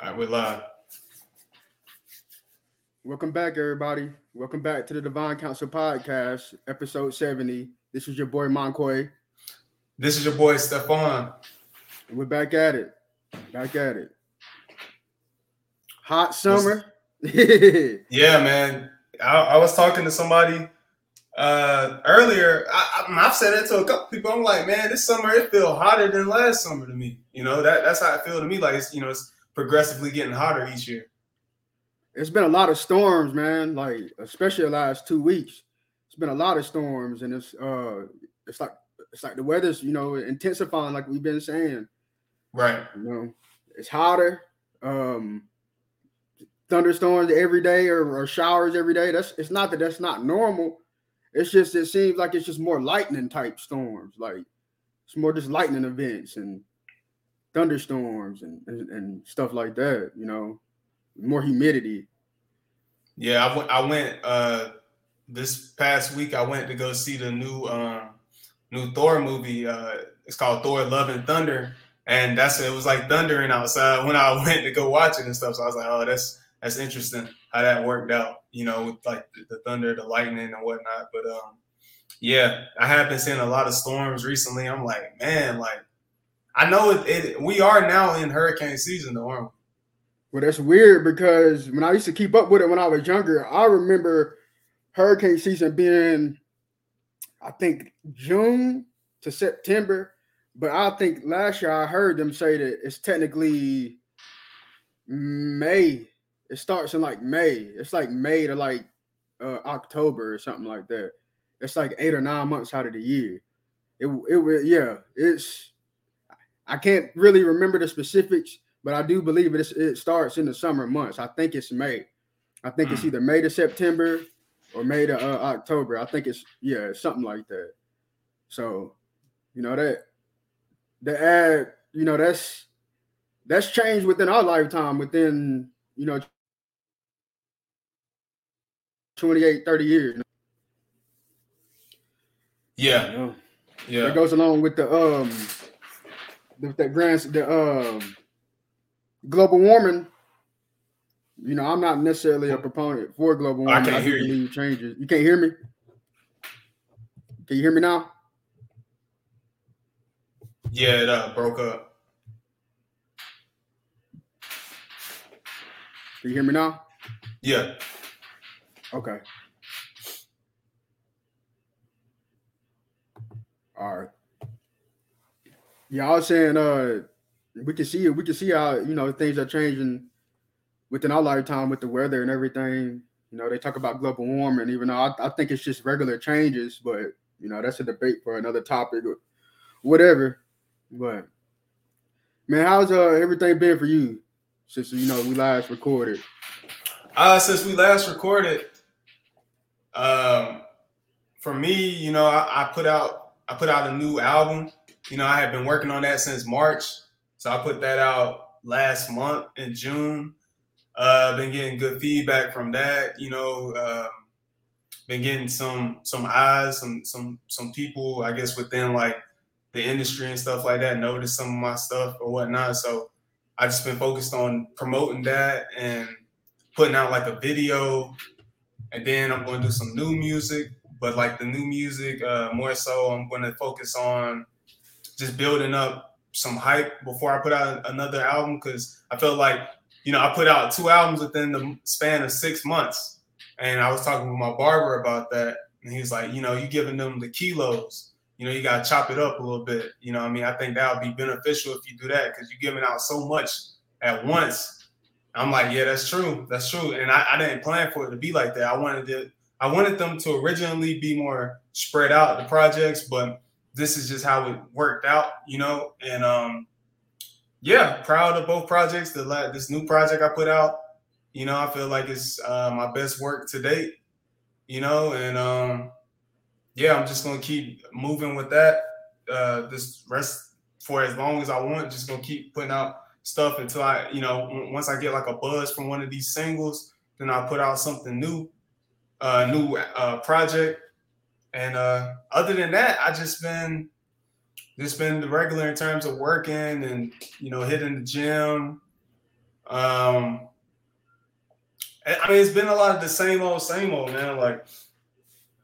All right, we're live. Welcome back, everybody. Welcome back to the Divine Council Podcast, episode 70. This is your boy Moncoy. This is your boy Stefan. And we're back at it. Back at it. Hot summer. yeah, man. I, I, was talking to somebody uh earlier. I, I, have said it to a couple people. I'm like, man, this summer it feel hotter than last summer to me. You know, that that's how it feel to me. Like it's you know, it's progressively getting hotter each year. It's been a lot of storms, man. Like especially the last two weeks. It's been a lot of storms, and it's uh, it's like it's like the weather's you know intensifying, like we've been saying. Right. You know, it's hotter. Um, thunderstorms every day or, or showers every day. That's it's not that that's not normal. It's just it seems like it's just more lightning type storms. Like it's more just lightning events and thunderstorms and, and, and stuff like that. You know, more humidity. Yeah, I, w- I went uh this past week. I went to go see the new um new Thor movie. Uh, it's called Thor: Love and Thunder, and that's it was like thundering outside when I went to go watch it and stuff. So I was like, oh, that's that's interesting how that worked out. You know, with like the thunder, the lightning, and whatnot. But um, yeah, I have been seeing a lot of storms recently. I'm like, man, like I know it, it we are now in hurricane season, though, aren't we? Well, that's weird because when I used to keep up with it when I was younger, I remember hurricane season being, I think June to September. But I think last year I heard them say that it's technically May. It starts in like May. It's like May to like uh, October or something like that. It's like eight or nine months out of the year. It it yeah. It's I can't really remember the specifics, but I do believe it, it starts in the summer months. I think it's May. I think it's mm. either May to September or May to uh, October. I think it's yeah, something like that. So, you know that the ad, you know that's that's changed within our lifetime, within you know 28, 30 years. Yeah. You know? Yeah. It goes along with the um with that grand the um global warming. You know, I'm not necessarily a proponent for global warming. I can't I hear you. Changes. You can't hear me. Can you hear me now? Yeah, it uh, broke up. Can you hear me now? Yeah. Okay. All right. Yeah, I was saying uh we can see it. We can see how you know things are changing within our lifetime with the weather and everything. You know, they talk about global warming, even though I, I think it's just regular changes, but you know, that's a debate for another topic or whatever. But man, how's uh everything been for you since you know we last recorded? Uh since we last recorded, um for me, you know, I, I put out I put out a new album you know, I had been working on that since March. So I put that out last month in June. Uh, been getting good feedback from that. You know, um, been getting some some eyes, some some some people, I guess, within like the industry and stuff like that, notice some of my stuff or whatnot. So I just been focused on promoting that and putting out like a video, and then I'm going to do some new music. But like the new music, uh, more so, I'm going to focus on just building up some hype before I put out another album because I felt like you know I put out two albums within the span of six months, and I was talking with my barber about that, and he's like, you know, you giving them the kilos. You know, you gotta chop it up a little bit. You know, I mean, I think that would be beneficial if you do that because you're giving out so much at once. I'm like, yeah, that's true. That's true. And I, I didn't plan for it to be like that. I wanted it, I wanted them to originally be more spread out the projects, but this is just how it worked out, you know. And um, yeah, proud of both projects. The this new project I put out, you know, I feel like it's uh, my best work to date, you know. And um, yeah, I'm just gonna keep moving with that. Uh, this rest for as long as I want. Just gonna keep putting out stuff until I, you know, once I get like a buzz from one of these singles, then I'll put out something new, a uh, new uh, project and uh, other than that, I just been just been the regular in terms of working and you know hitting the gym, Um, I mean, it's been a lot of the same old, same old, man. Like,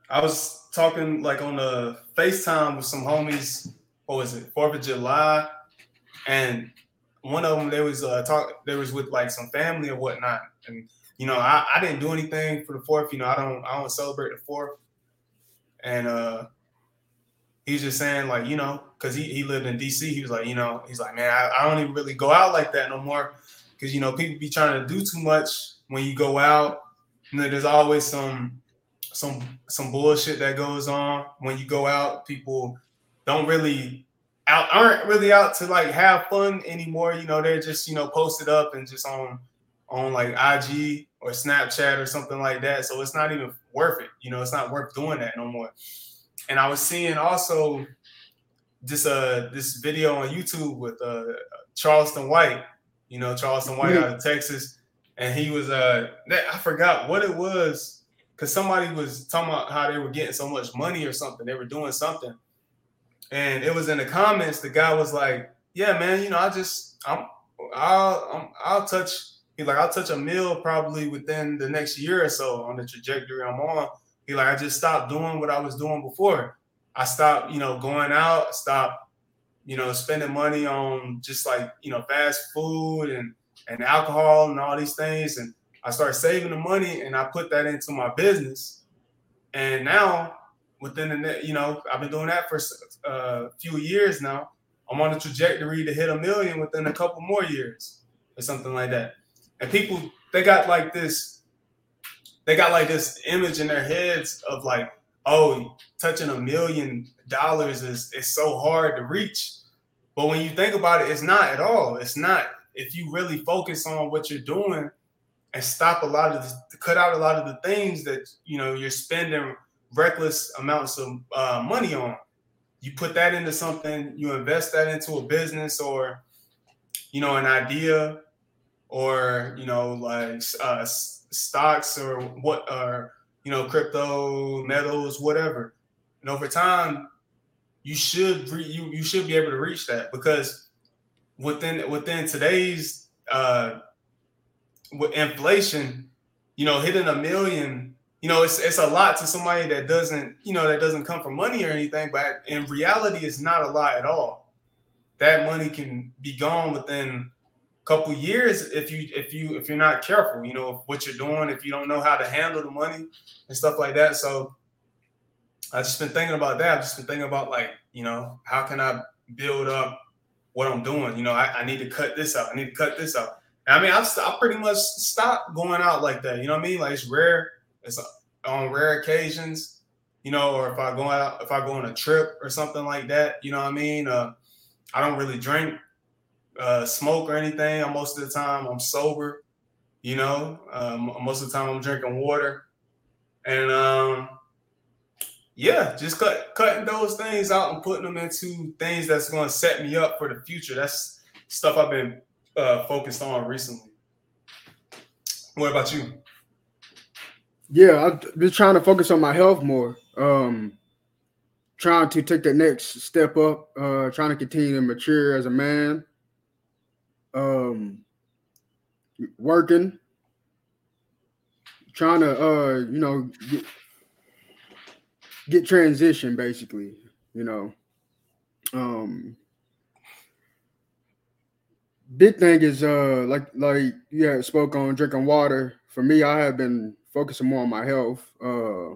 I was talking like on the FaceTime with some homies. What was it? Fourth of July, and one of them they was uh talk. They was with like some family or whatnot, and you know, I, I didn't do anything for the fourth. You know, I don't I don't celebrate the fourth, and uh, he's just saying like you know, cause he he lived in D.C. He was like, you know, he's like, man, I, I don't even really go out like that no more, cause you know people be trying to do too much when you go out. You know, there's always some some some bullshit that goes on when you go out. People don't really out aren't really out to like have fun anymore. You know, they're just you know posted up and just on on like IG or Snapchat or something like that. So it's not even worth it. You know, it's not worth doing that no more. And I was seeing also this uh this video on YouTube with uh Charleston White. You know, Charleston White out of Texas, and he was uh I forgot what it was because somebody was talking about how they were getting so much money or something. They were doing something, and it was in the comments. The guy was like, "Yeah, man, you know, I just I'm I'll I'm, I'll touch." He's like, "I'll touch a meal probably within the next year or so on the trajectory I'm on." He like, "I just stopped doing what I was doing before. I stopped, you know, going out. Stopped, you know, spending money on just like you know fast food and and alcohol and all these things and." I started saving the money and I put that into my business. And now, within the you know, I've been doing that for a uh, few years now. I'm on a trajectory to hit a million within a couple more years or something like that. And people, they got like this, they got like this image in their heads of like, oh, touching a million dollars is, is so hard to reach. But when you think about it, it's not at all. It's not. If you really focus on what you're doing, and stop a lot of the, cut out a lot of the things that you know you're spending reckless amounts of uh, money on. You put that into something, you invest that into a business or you know an idea or you know like uh, stocks or what or you know crypto metals whatever and over time you should re- you you should be able to reach that because within within today's uh with inflation, you know, hitting a million, you know, it's it's a lot to somebody that doesn't, you know, that doesn't come from money or anything, but in reality, it's not a lot at all. That money can be gone within couple years if you if you if you're not careful, you know, what you're doing, if you don't know how to handle the money and stuff like that. So I've just been thinking about that. I've just been thinking about like, you know, how can I build up what I'm doing? You know, I, I need to cut this out. I need to cut this out I mean, I've, I pretty much stopped going out like that. You know what I mean? Like it's rare. It's on rare occasions, you know, or if I go out, if I go on a trip or something like that, you know what I mean? Uh, I don't really drink, uh, smoke or anything. Most of the time I'm sober, you know. Um, most of the time I'm drinking water, and um, yeah, just cut cutting those things out and putting them into things that's going to set me up for the future. That's stuff I've been uh, focused on recently. What about you? Yeah, I've been trying to focus on my health more. Um, trying to take that next step up. Uh, trying to continue to mature as a man. Um, working. Trying to, uh, you know, get, get transition basically. You know, um, big thing is uh like like you yeah spoke on drinking water for me i have been focusing more on my health uh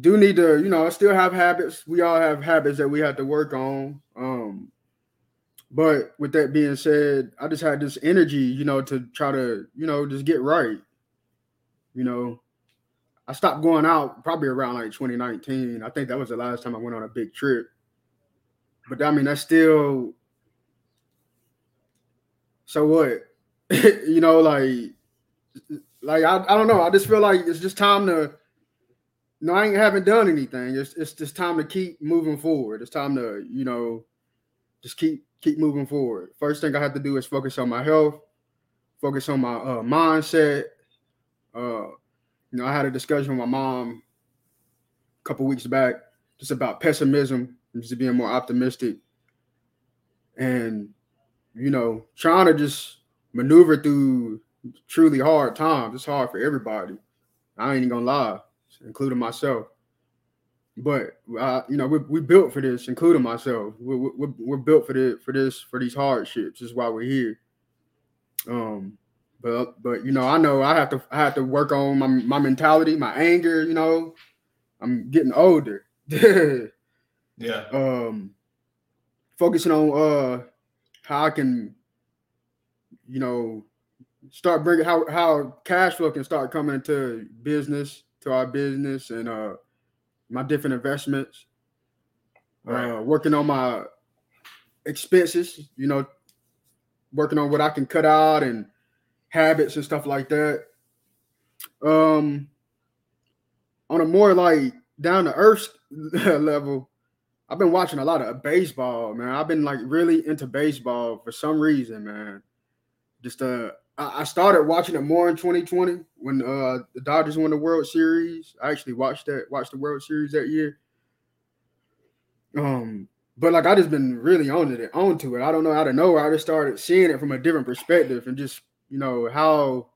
do need to you know i still have habits we all have habits that we have to work on um but with that being said i just had this energy you know to try to you know just get right you know i stopped going out probably around like 2019 i think that was the last time i went on a big trip but I mean, that's still. So what? you know, like, like I, I don't know. I just feel like it's just time to. No, I ain't haven't done anything. It's it's just time to keep moving forward. It's time to you know, just keep keep moving forward. First thing I have to do is focus on my health, focus on my uh, mindset. Uh, you know, I had a discussion with my mom a couple weeks back just about pessimism just being more optimistic. And you know, trying to just maneuver through truly hard times. It's hard for everybody. I ain't even gonna lie, including myself. But uh, you know, we we built for this, including myself. We're, we're, we're built for this for this for these hardships. This is why we're here. Um, but but you know, I know I have to I have to work on my my mentality, my anger. You know, I'm getting older. yeah. Um, focusing on uh how I can, you know, start bringing how how cash flow can start coming to business to our business and uh my different investments. Right. Uh, working on my expenses, you know, working on what I can cut out and habits and stuff like that. Um, on a more like down to earth level, I've been watching a lot of baseball, man. I've been like really into baseball for some reason, man. Just uh, I started watching it more in 2020 when uh the Dodgers won the World Series. I actually watched that, watched the World Series that year. Um, but like I just been really on it, onto it. I don't know how to know. I just started seeing it from a different perspective and just you know how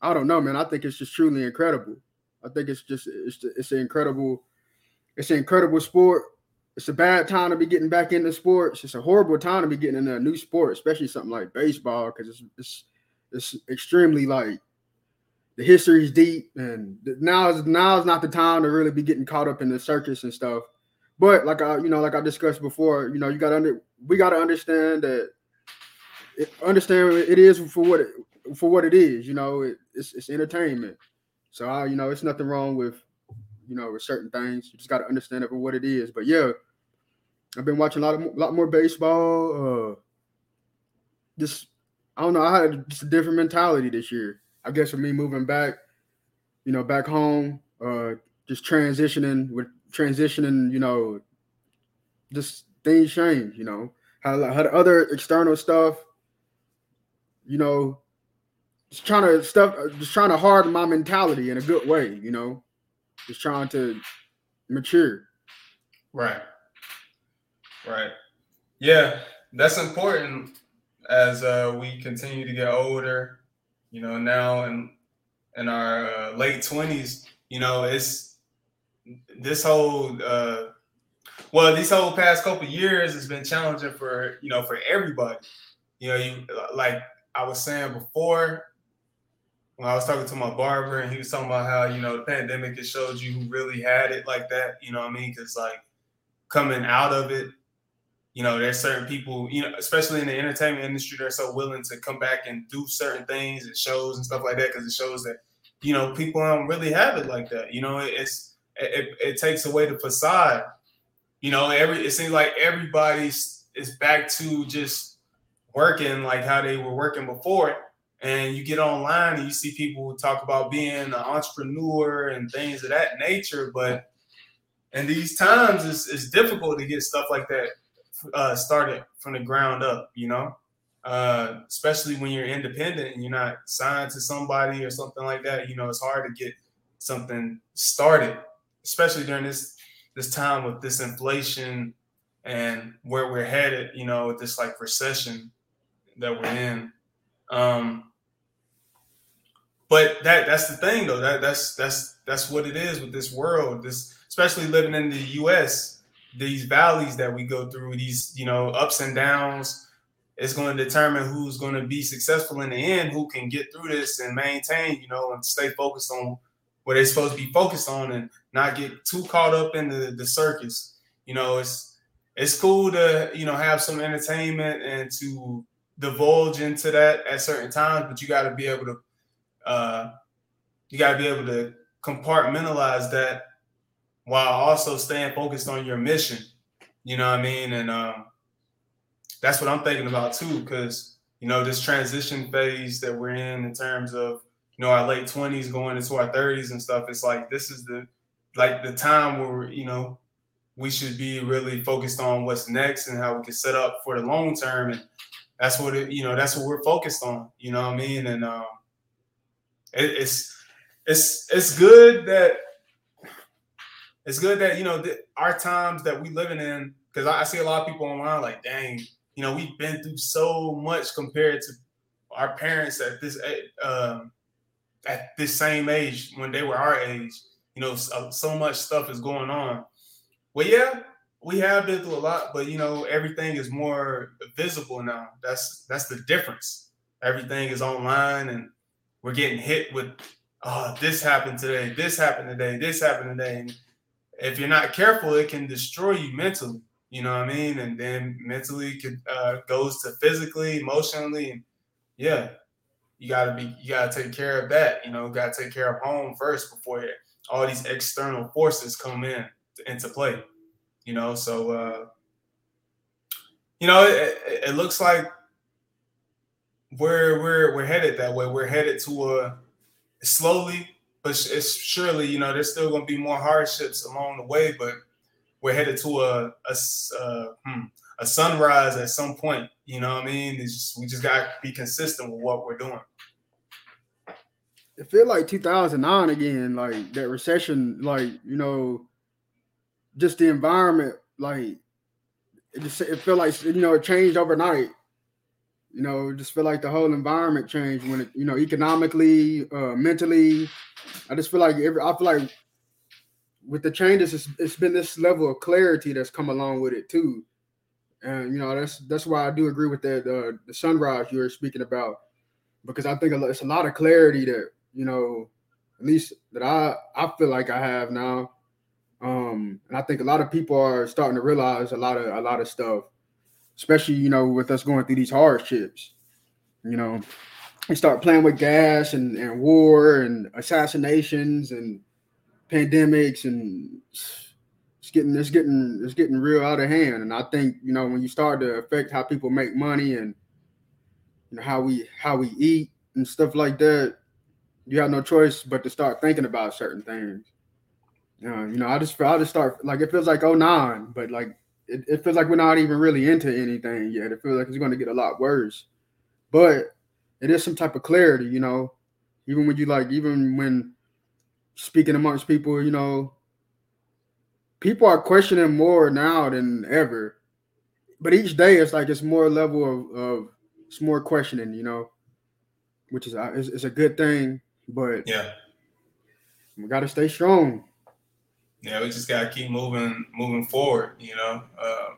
I don't know, man. I think it's just truly incredible. I think it's just it's it's an incredible it's an incredible sport. It's a bad time to be getting back into sports. It's a horrible time to be getting into a new sport, especially something like baseball, because it's, it's it's extremely like the history is deep, and now is now is not the time to really be getting caught up in the circus and stuff. But like I, you know, like I discussed before, you know, you got under we got to understand that it, understand it is for what it for what it is. You know, it, it's it's entertainment. So I, you know, it's nothing wrong with you know with certain things. You just got to understand it for what it is. But yeah, I've been watching a lot of lot more baseball. Uh, just I don't know. I had just a different mentality this year. I guess for me moving back, you know, back home, uh, just transitioning with transitioning, you know, just things change. You know, had had other external stuff. You know, just trying to stuff, just trying to harden my mentality in a good way. You know, just trying to mature. Right. Right. Yeah, that's important as uh, we continue to get older. You know, now in in our uh, late twenties, you know, it's this whole uh, well, these whole past couple years has been challenging for you know for everybody. You know, you like I was saying before when I was talking to my barber and he was talking about how you know the pandemic has showed you who really had it like that. You know what I mean? Because like coming out of it, you know, there's certain people, you know, especially in the entertainment industry, they're so willing to come back and do certain things and shows and stuff like that because it shows that, you know, people don't really have it like that. You know, it's it, it takes away the facade. You know, every it seems like everybody's is back to just working like how they were working before. And you get online and you see people talk about being an entrepreneur and things of that nature, but in these times it's, it's difficult to get stuff like that uh, started from the ground up, you know, uh, especially when you're independent and you're not signed to somebody or something like that. You know, it's hard to get something started, especially during this this time with this inflation and where we're headed. You know, with this like recession that we're in. Um, but that that's the thing though. That that's that's that's what it is with this world. This especially living in the U.S these valleys that we go through, these you know ups and downs, is going to determine who's going to be successful in the end, who can get through this and maintain, you know, and stay focused on what they're supposed to be focused on and not get too caught up in the, the circus. You know, it's it's cool to you know have some entertainment and to divulge into that at certain times, but you got to be able to uh, you got to be able to compartmentalize that while also staying focused on your mission. You know what I mean? And um, that's what I'm thinking about too, because you know this transition phase that we're in in terms of you know our late 20s going into our 30s and stuff. It's like this is the like the time where you know we should be really focused on what's next and how we can set up for the long term and that's what it you know that's what we're focused on you know what i mean and um it, it's it's it's good that it's good that you know our times that we living in because I, I, see a lot of people online like, dang, you know, we've been through so much compared to our parents at this uh, at this same age when they were our age. You know, so, so much stuff is going on. Well, yeah, we have been through a lot, but you know, everything is more visible now. That's that's the difference. Everything is online, and we're getting hit with, oh, this happened today, this happened today, this happened today. And if you're not careful, it can destroy you mentally. You know what I mean? And then mentally could uh, goes to physically, emotionally, and yeah, you gotta be you gotta take care of that. You know, gotta take care of home first before all these external forces come in into play. You know, so uh, you know it, it looks like we're we're we're headed that way. We're headed to a slowly, it's surely you know there's still going to be more hardships along the way, but we're headed to a a, uh, hmm, a sunrise at some point. You know what I mean? Just, we just got to be consistent with what we're doing. It feel like 2009 again, like that recession, like you know, just the environment, like it just it felt like you know it changed overnight. You know, just feel like the whole environment changed when it, you know, economically, uh, mentally. I just feel like every I feel like with the changes, it's, it's been this level of clarity that's come along with it too. And you know, that's that's why I do agree with uh, the sunrise you were speaking about, because I think it's a lot of clarity that you know, at least that I I feel like I have now. Um, and I think a lot of people are starting to realize a lot of a lot of stuff, especially you know with us going through these hardships. You know, we start playing with gas and, and war and assassinations and pandemics and it's getting it's getting it's getting real out of hand. And I think you know when you start to affect how people make money and you know how we how we eat and stuff like that, you have no choice but to start thinking about certain things. Uh, you know, I just I just start like it feels like oh nine, but like it, it feels like we're not even really into anything yet. It feels like it's going to get a lot worse, but it is some type of clarity, you know. Even when you like, even when speaking amongst people, you know, people are questioning more now than ever. But each day, it's like it's more level of, of it's more questioning, you know, which is uh, it's, it's a good thing. But yeah, we got to stay strong yeah, we just gotta keep moving, moving forward. You know, uh,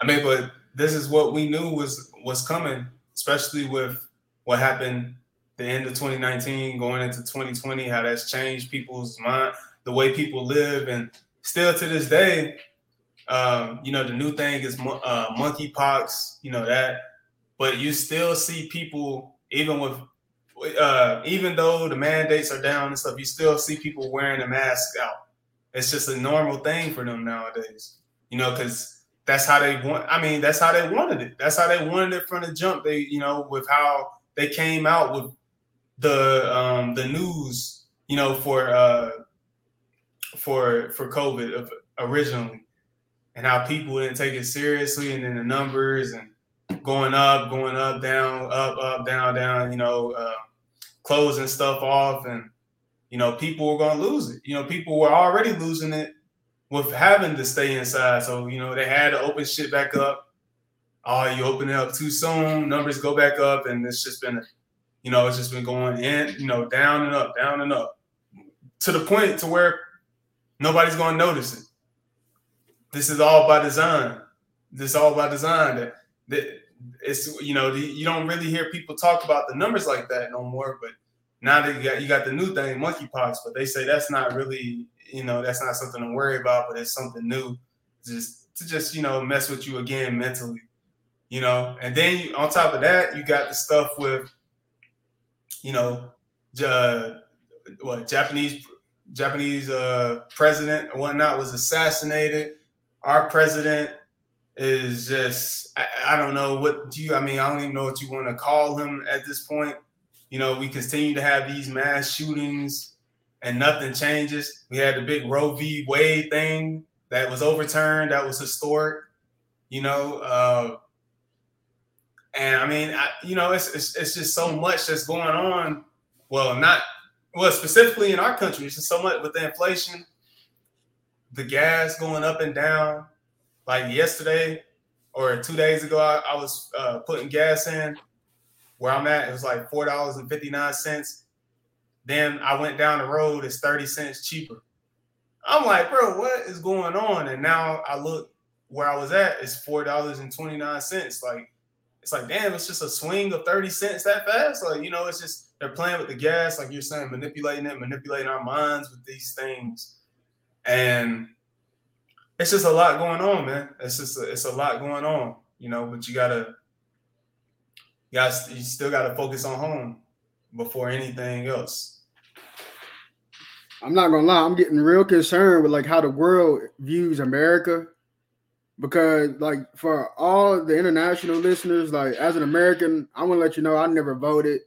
I mean, but this is what we knew was was coming, especially with what happened the end of 2019, going into 2020. How that's changed people's mind, the way people live, and still to this day, um, you know, the new thing is uh, monkeypox. You know that, but you still see people even with uh, even though the mandates are down and stuff, you still see people wearing a mask out. It's just a normal thing for them nowadays, you know, because that's how they want. I mean, that's how they wanted it. That's how they wanted it from the jump. They, you know, with how they came out with the um, the news, you know, for uh, for for COVID originally, and how people didn't take it seriously, and then the numbers and going up, going up, down, up, up, down, down. You know. Uh, closing stuff off and you know people were going to lose it. You know people were already losing it with having to stay inside. So you know they had to open shit back up. Oh you open it up too soon numbers go back up and it's just been you know it's just been going in you know down and up down and up. To the point to where nobody's going to notice it. This is all by design. This is all by design that, that it's you know you don't really hear people talk about the numbers like that no more. But now that you got you got the new thing, monkeypox, but they say that's not really you know that's not something to worry about, but it's something new, just to just you know mess with you again mentally, you know. And then you, on top of that, you got the stuff with you know, uh, what Japanese Japanese uh, president and whatnot was assassinated. Our president is just I, I, don't know what do you I mean I don't even know what you want to call him at this point. You know, we continue to have these mass shootings and nothing changes. We had the big Roe v. Wade thing that was overturned. That was historic. You know, uh, and I mean, I, you know, it's, it's it's just so much that's going on. Well, not well specifically in our country. It's just so much with the inflation, the gas going up and down like yesterday, or two days ago, I, I was uh, putting gas in where I'm at. It was like four dollars and fifty nine cents. Then I went down the road; it's thirty cents cheaper. I'm like, bro, what is going on? And now I look where I was at; it's four dollars and twenty nine cents. Like, it's like, damn, it's just a swing of thirty cents that fast. Like, you know, it's just they're playing with the gas, like you're saying, manipulating it, manipulating our minds with these things, and it's just a lot going on, man. It's just a, it's a lot going on, you know. But you gotta, you got you still gotta focus on home before anything else. I'm not gonna lie, I'm getting real concerned with like how the world views America. Because like for all the international listeners, like as an American, I want to let you know I never voted.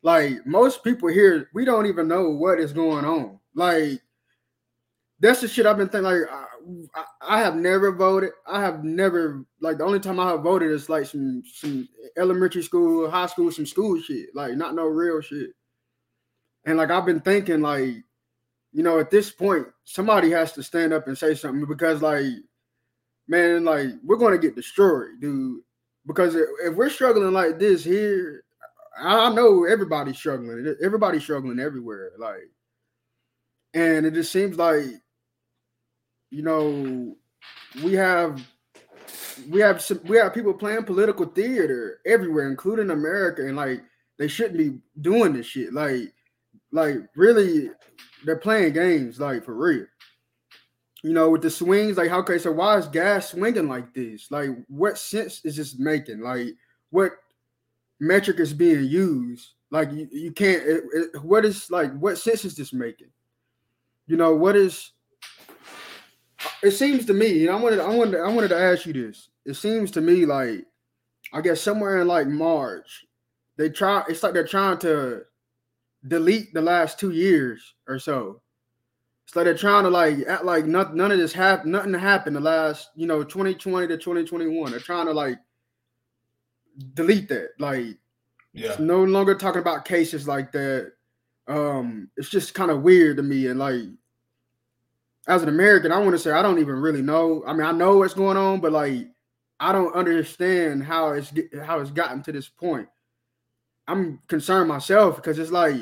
Like most people here, we don't even know what is going on. Like that's the shit I've been thinking. Like I, have never voted. I have never like the only time I have voted is like some some elementary school, high school, some school shit. Like not no real shit. And like I've been thinking, like you know, at this point, somebody has to stand up and say something because like man, like we're gonna get destroyed, dude. Because if we're struggling like this here, I know everybody's struggling. Everybody's struggling everywhere. Like, and it just seems like, you know, we have we have some, we have people playing political theater everywhere, including America, and like they shouldn't be doing this shit. Like, like really, they're playing games, like for real. You know, with the swings, like okay, so why is gas swinging like this? Like, what sense is this making? Like, what metric is being used. Like you, you can't. It, it, what is like? What sense is this making? You know what is? It seems to me, and I wanted, I wanted, I wanted to ask you this. It seems to me like, I guess somewhere in like March, they try. It's like they're trying to delete the last two years or so. It's like they're trying to like act like not, none of this happened, nothing happened the last, you know, 2020 to 2021. They're trying to like delete that. Like, yeah, no longer talking about cases like that. Um, it's just kind of weird to me. And like, as an American, I want to say I don't even really know. I mean, I know what's going on, but like, I don't understand how it's how it's gotten to this point. I'm concerned myself because it's like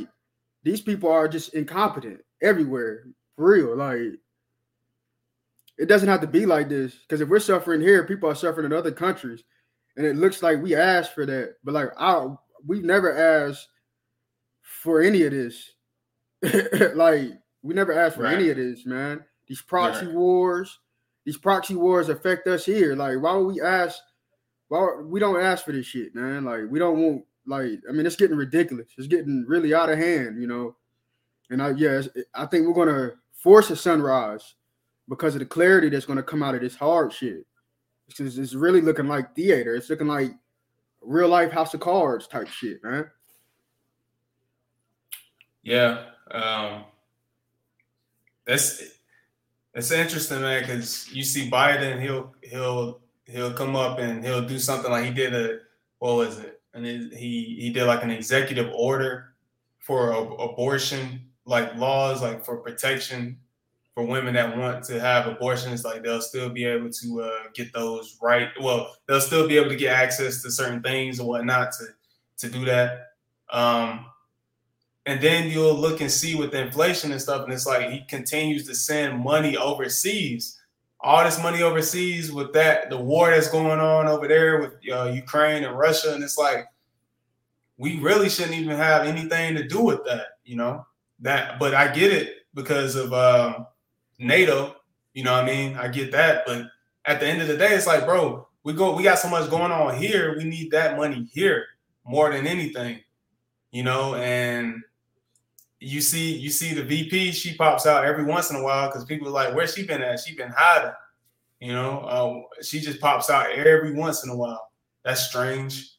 these people are just incompetent everywhere, for real. Like, it doesn't have to be like this because if we're suffering here, people are suffering in other countries and it looks like we asked for that, but like I we've never asked for any of this. like we never asked for right. any of this, man. These proxy right. wars, these proxy wars affect us here. Like, why would we ask? Why we don't ask for this shit, man? Like, we don't want. Like, I mean, it's getting ridiculous. It's getting really out of hand, you know. And I, yeah, I think we're gonna force a sunrise because of the clarity that's gonna come out of this hard shit. It's, it's really looking like theater. It's looking like real life House of Cards type shit, man. Yeah, um, that's it's interesting, man, because you see Biden, he'll he'll he'll come up and he'll do something like he did a what was it? And he he did like an executive order for a, abortion like laws like for protection for women that want to have abortions, like they'll still be able to uh, get those right. Well, they'll still be able to get access to certain things and whatnot to to do that. Um, and then you'll look and see with inflation and stuff, and it's like he continues to send money overseas. All this money overseas with that the war that's going on over there with uh, Ukraine and Russia, and it's like we really shouldn't even have anything to do with that, you know. That, but I get it because of um, NATO. You know what I mean? I get that, but at the end of the day, it's like, bro, we go, we got so much going on here. We need that money here more than anything, you know. And you see, you see the VP, she pops out every once in a while because people are like, where's she been at? She been hiding, you know. Uh, she just pops out every once in a while. That's strange.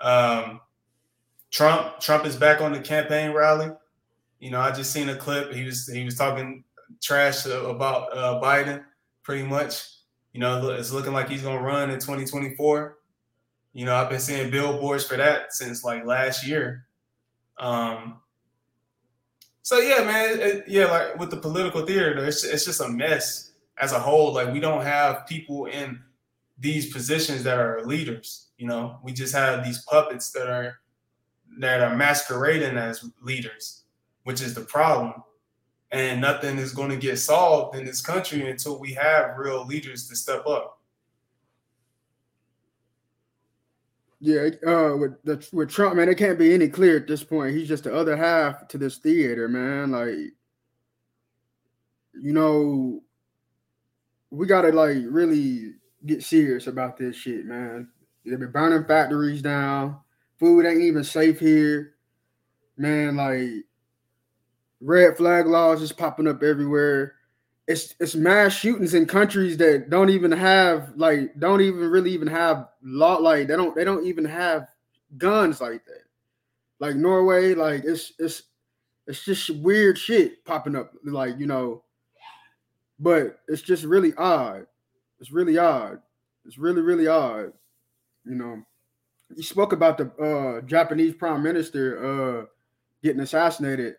Um, Trump, Trump is back on the campaign rally. You know, I just seen a clip. He was he was talking trash about uh, Biden, pretty much. You know, it's looking like he's to run in 2024. You know, I've been seeing billboards for that since like last year. Um, so yeah, man, it, yeah, like with the political theater, it's, it's just a mess as a whole. Like we don't have people in these positions that are leaders. You know, we just have these puppets that are that are masquerading as leaders, which is the problem. And nothing is going to get solved in this country until we have real leaders to step up. Yeah, uh, with the, with Trump, man, it can't be any clear at this point. He's just the other half to this theater, man. Like, you know, we gotta like really get serious about this shit, man. They've been burning factories down. Food ain't even safe here, man. Like, red flag laws is popping up everywhere. It's it's mass shootings in countries that don't even have like don't even really even have law like they don't they don't even have guns like that. Like Norway, like it's it's it's just weird shit popping up. Like you know, but it's just really odd. It's really odd. It's really, really odd. You know, you spoke about the uh, Japanese prime minister uh, getting assassinated,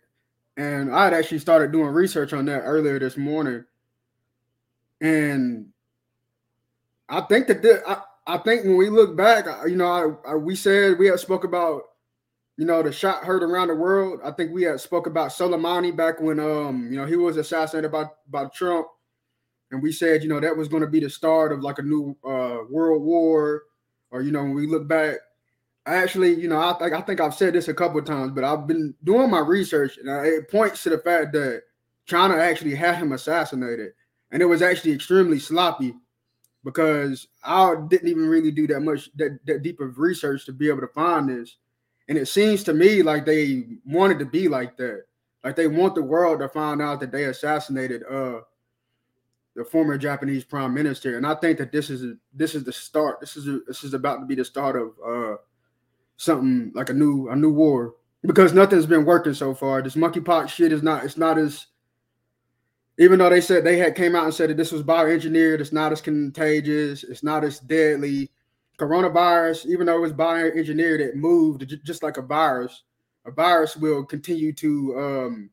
and I had actually started doing research on that earlier this morning, and I think that this, I, I think when we look back, you know, I, I, we said we had spoke about, you know, the shot heard around the world. I think we had spoke about Soleimani back when, um, you know, he was assassinated by by Trump. And we said, you know, that was going to be the start of like a new uh, world war, or you know, when we look back, actually, you know, I think I think I've said this a couple of times, but I've been doing my research, and it points to the fact that China actually had him assassinated, and it was actually extremely sloppy because I didn't even really do that much that, that deep of research to be able to find this, and it seems to me like they wanted to be like that, like they want the world to find out that they assassinated uh the former Japanese prime minister. And I think that this is this is the start. This is this is about to be the start of uh, something like a new a new war because nothing's been working so far. This monkeypox shit is not. It's not as even though they said they had came out and said that this was bioengineered. It's not as contagious. It's not as deadly. Coronavirus, even though it was bioengineered, it moved just like a virus. A virus will continue to, um,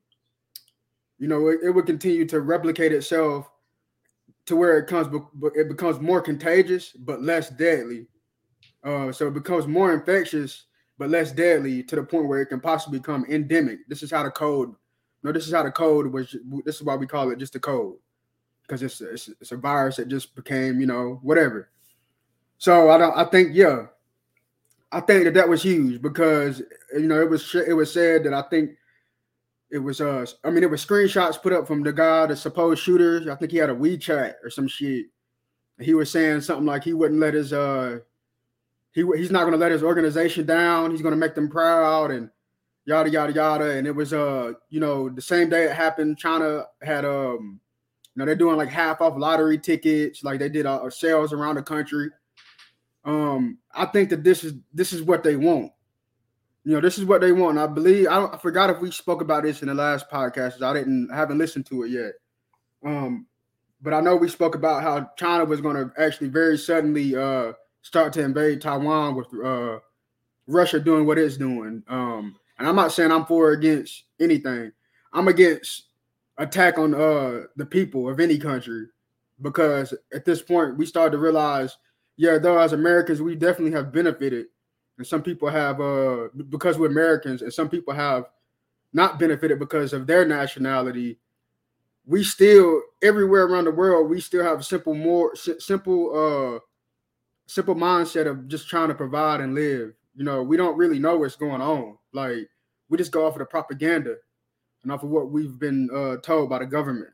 you know, it, it will continue to replicate itself to where it comes, but it becomes more contagious but less deadly. Uh, so it becomes more infectious but less deadly to the point where it can possibly become endemic. This is how the code. No, this is how the code was. This is why we call it just the code, because it's, it's it's a virus that just became you know whatever. So I don't. I think yeah, I think that that was huge because you know it was it was said that I think it was uh I mean it was screenshots put up from the guy, the supposed shooters. I think he had a WeChat or some shit. He was saying something like he wouldn't let his uh he he's not gonna let his organization down. He's gonna make them proud and yada yada yada. And it was uh you know the same day it happened, China had um you know they're doing like half off lottery tickets, like they did uh, sales around the country. Um, I think that this is this is what they want. You know, this is what they want. I believe I, I forgot if we spoke about this in the last podcast. I didn't I haven't listened to it yet. Um, but I know we spoke about how China was going to actually very suddenly uh start to invade Taiwan with uh Russia doing what it's doing. Um, and I'm not saying I'm for or against anything. I'm against attack on uh the people of any country because at this point we start to realize, yeah, though as Americans we definitely have benefited and some people have uh because we're Americans, and some people have not benefited because of their nationality. We still everywhere around the world, we still have simple more simple uh simple mindset of just trying to provide and live. You know, we don't really know what's going on. Like we just go off of the propaganda and off of what we've been uh, told by the government.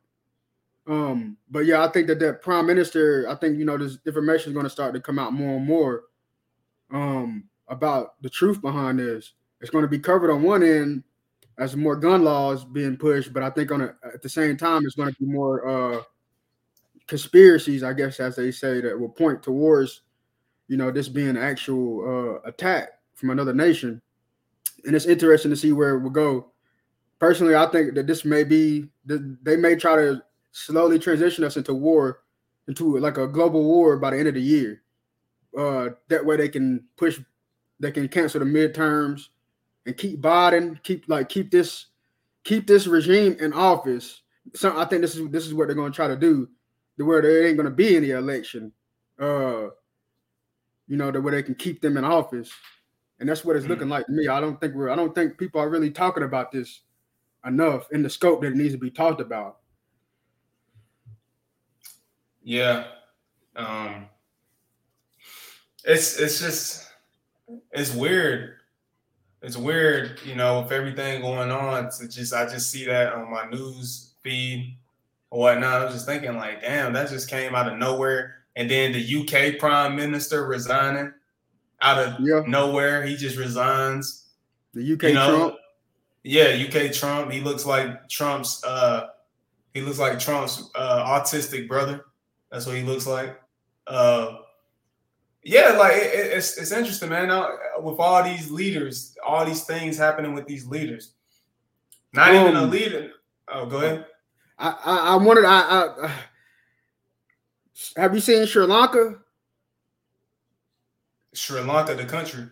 Um, but yeah, I think that that prime minister, I think you know this information is going to start to come out more and more. Um, about the truth behind this. It's going to be covered on one end as more gun laws being pushed, but I think on a, at the same time, it's going to be more uh, conspiracies, I guess, as they say, that will point towards, you know, this being an actual uh, attack from another nation. And it's interesting to see where it will go. Personally, I think that this may be they may try to slowly transition us into war, into like a global war by the end of the year. Uh, that way they can push they can cancel the midterms and keep Biden, keep like keep this keep this regime in office. So I think this is this is what they're going to try to do, where there ain't going to be any election. Uh, you know, the way they can keep them in office. And that's what it's Mm. looking like to me. I don't think we're I don't think people are really talking about this enough in the scope that it needs to be talked about. Yeah. Um it's it's just it's weird. It's weird, you know, with everything going on. To just I just see that on my news feed or whatnot. I was just thinking like, damn, that just came out of nowhere. And then the UK prime minister resigning out of Yeah. nowhere. He just resigns. The UK you know, Trump. Yeah, UK Trump. He looks like Trump's. uh He looks like Trump's uh, autistic brother. That's what he looks like. Uh Yeah, like it, it- it's it's interesting, man. Now, with all these leaders, all these things happening with these leaders. Not even a Um, leader. Oh, go ahead. I, I I wanted I, I have you seen Sri Lanka? Sri Lanka, the country.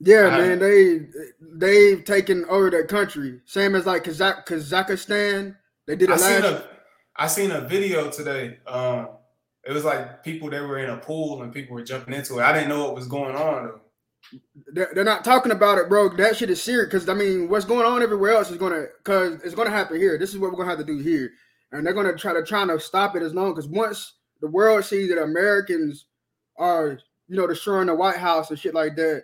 Yeah, I- man, they they've taken over that country. Same as like Kazakh, Kazakhstan. They did I it seen last. a I seen a video today. Um, it was like people that were in a pool and people were jumping into it. I didn't know what was going on though. They're, they're not talking about it, bro. That shit is serious. Because I mean, what's going on everywhere else is gonna, because it's gonna happen here. This is what we're gonna have to do here, and they're gonna try to try to stop it as long. Because once the world sees that Americans are, you know, destroying the White House and shit like that,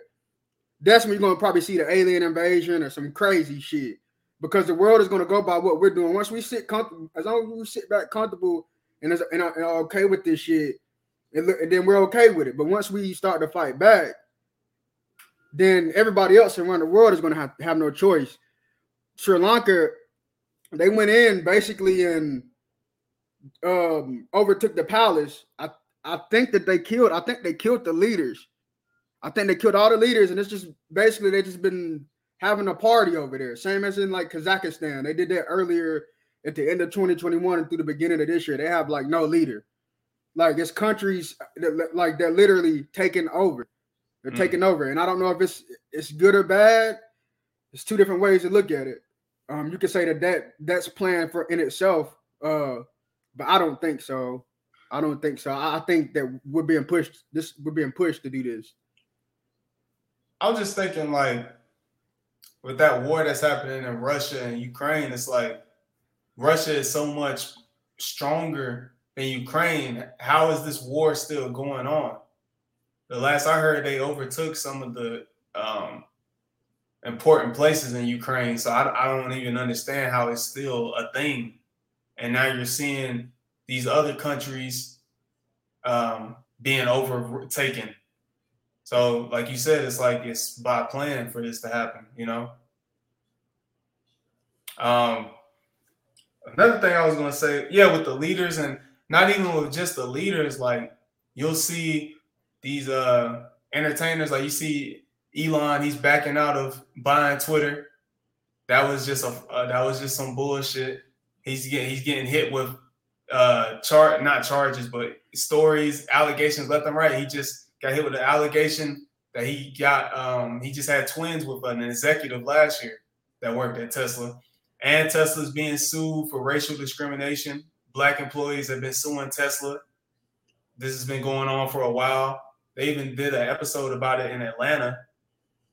that's when you're gonna probably see the alien invasion or some crazy shit. Because the world is gonna go by what we're doing. Once we sit comfortable, as long as we sit back comfortable and and and okay with this shit, and, and then we're okay with it. But once we start to fight back then everybody else around the world is to have, have no choice. Sri Lanka, they went in basically and um, overtook the palace. I I think that they killed. I think they killed the leaders. I think they killed all the leaders, and it's just basically they just been having a party over there. Same as in like Kazakhstan. They did that earlier at the end of 2021 and through the beginning of this year. They have like no leader. Like it's countries that like they're literally taking over. They're Mhm. taking over, and I don't know if it's it's good or bad. It's two different ways to look at it. Um, you could say that that that's planned for in itself, uh, but I don't think so. I don't think so. I think that we're being pushed. This we're being pushed to do this. I was just thinking, like, with that war that's happening in Russia and Ukraine, it's like Russia is so much stronger than Ukraine. How is this war still going on? The last I heard, they overtook some of the um, important places in Ukraine. So I, I don't even understand how it's still a thing. And now you're seeing these other countries um, being overtaken. So, like you said, it's like it's by plan for this to happen, you know. Um, another thing I was gonna say, yeah, with the leaders and not even with just the leaders, like you'll see these uh entertainers, like you see Elon, he's backing out of buying Twitter. That was just a uh, that was just some bullshit. He's getting he's getting hit with uh chart not charges, but stories, allegations left and right. He just got hit with an allegation that he got um he just had twins with an executive last year that worked at Tesla. And Tesla's being sued for racial discrimination. Black employees have been suing Tesla. This has been going on for a while. They even did an episode about it in Atlanta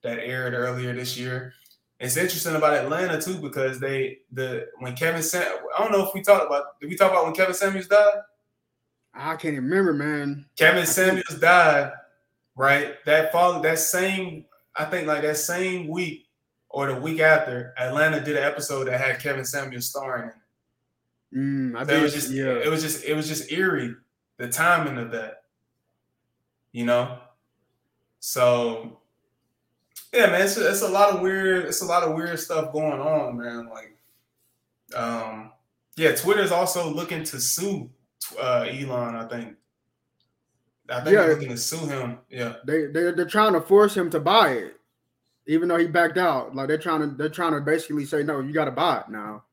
that aired earlier this year. It's interesting about Atlanta too because they the when Kevin Sam I don't know if we talked about did we talk about when Kevin Samuels died? I can't remember, man. Kevin Samuels died, right? That fall that same I think like that same week or the week after, Atlanta did an episode that had Kevin Samuels starring Mm, I So it was just yeah. it was just it was just eerie the timing of that you know so yeah man it's, it's a lot of weird it's a lot of weird stuff going on man like um yeah twitter's also looking to sue uh elon i think i think Yeah. they're looking to sue him yeah they they they're trying to force him to buy it, even though he backed out. Like they're trying to they're trying to basically say no, you got to buy it now.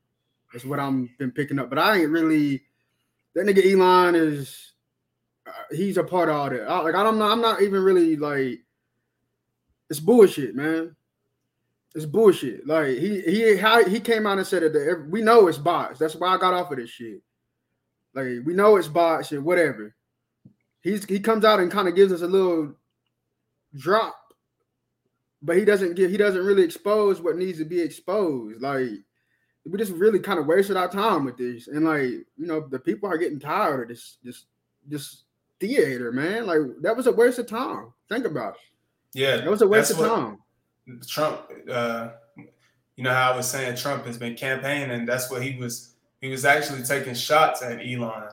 That's what I'm been picking up. But I ain't really that nigga Elon is uh, he's a part of all that. I, like I don't know. I'm not even really like it's bullshit, man. It's bullshit. Like he he how he came out and said that we know it's bots. That's why I got off of this shit. Like we know it's bots and whatever. He's he comes out and kind of gives us a little drop, but he doesn't give he doesn't really expose what needs to be exposed. Like we just really kind of wasted our time with this, and like you know the people are getting tired of this this this theater, man. Like that was a waste of time. Think about it. Yeah, that was a waste of time. Trump, uh, you know how I was saying Trump has been campaigning. That's what he was. He was actually taking shots at Elon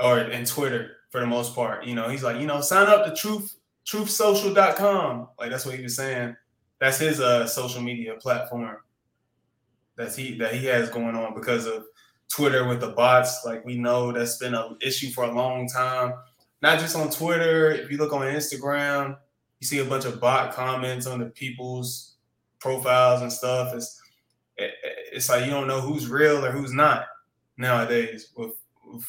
or in Twitter for the most part. You know, he's like, you know, sign up to truth truthsocial.com. Like that's what he was saying. That's his uh social media platform that he that he has going on because of Twitter with the bots. Like we know that's been an issue for a long time. Not just on Twitter. If you look on Instagram, you see a bunch of bot comments on the people's profiles and stuff. It's it's like you don't know who's real or who's not nowadays with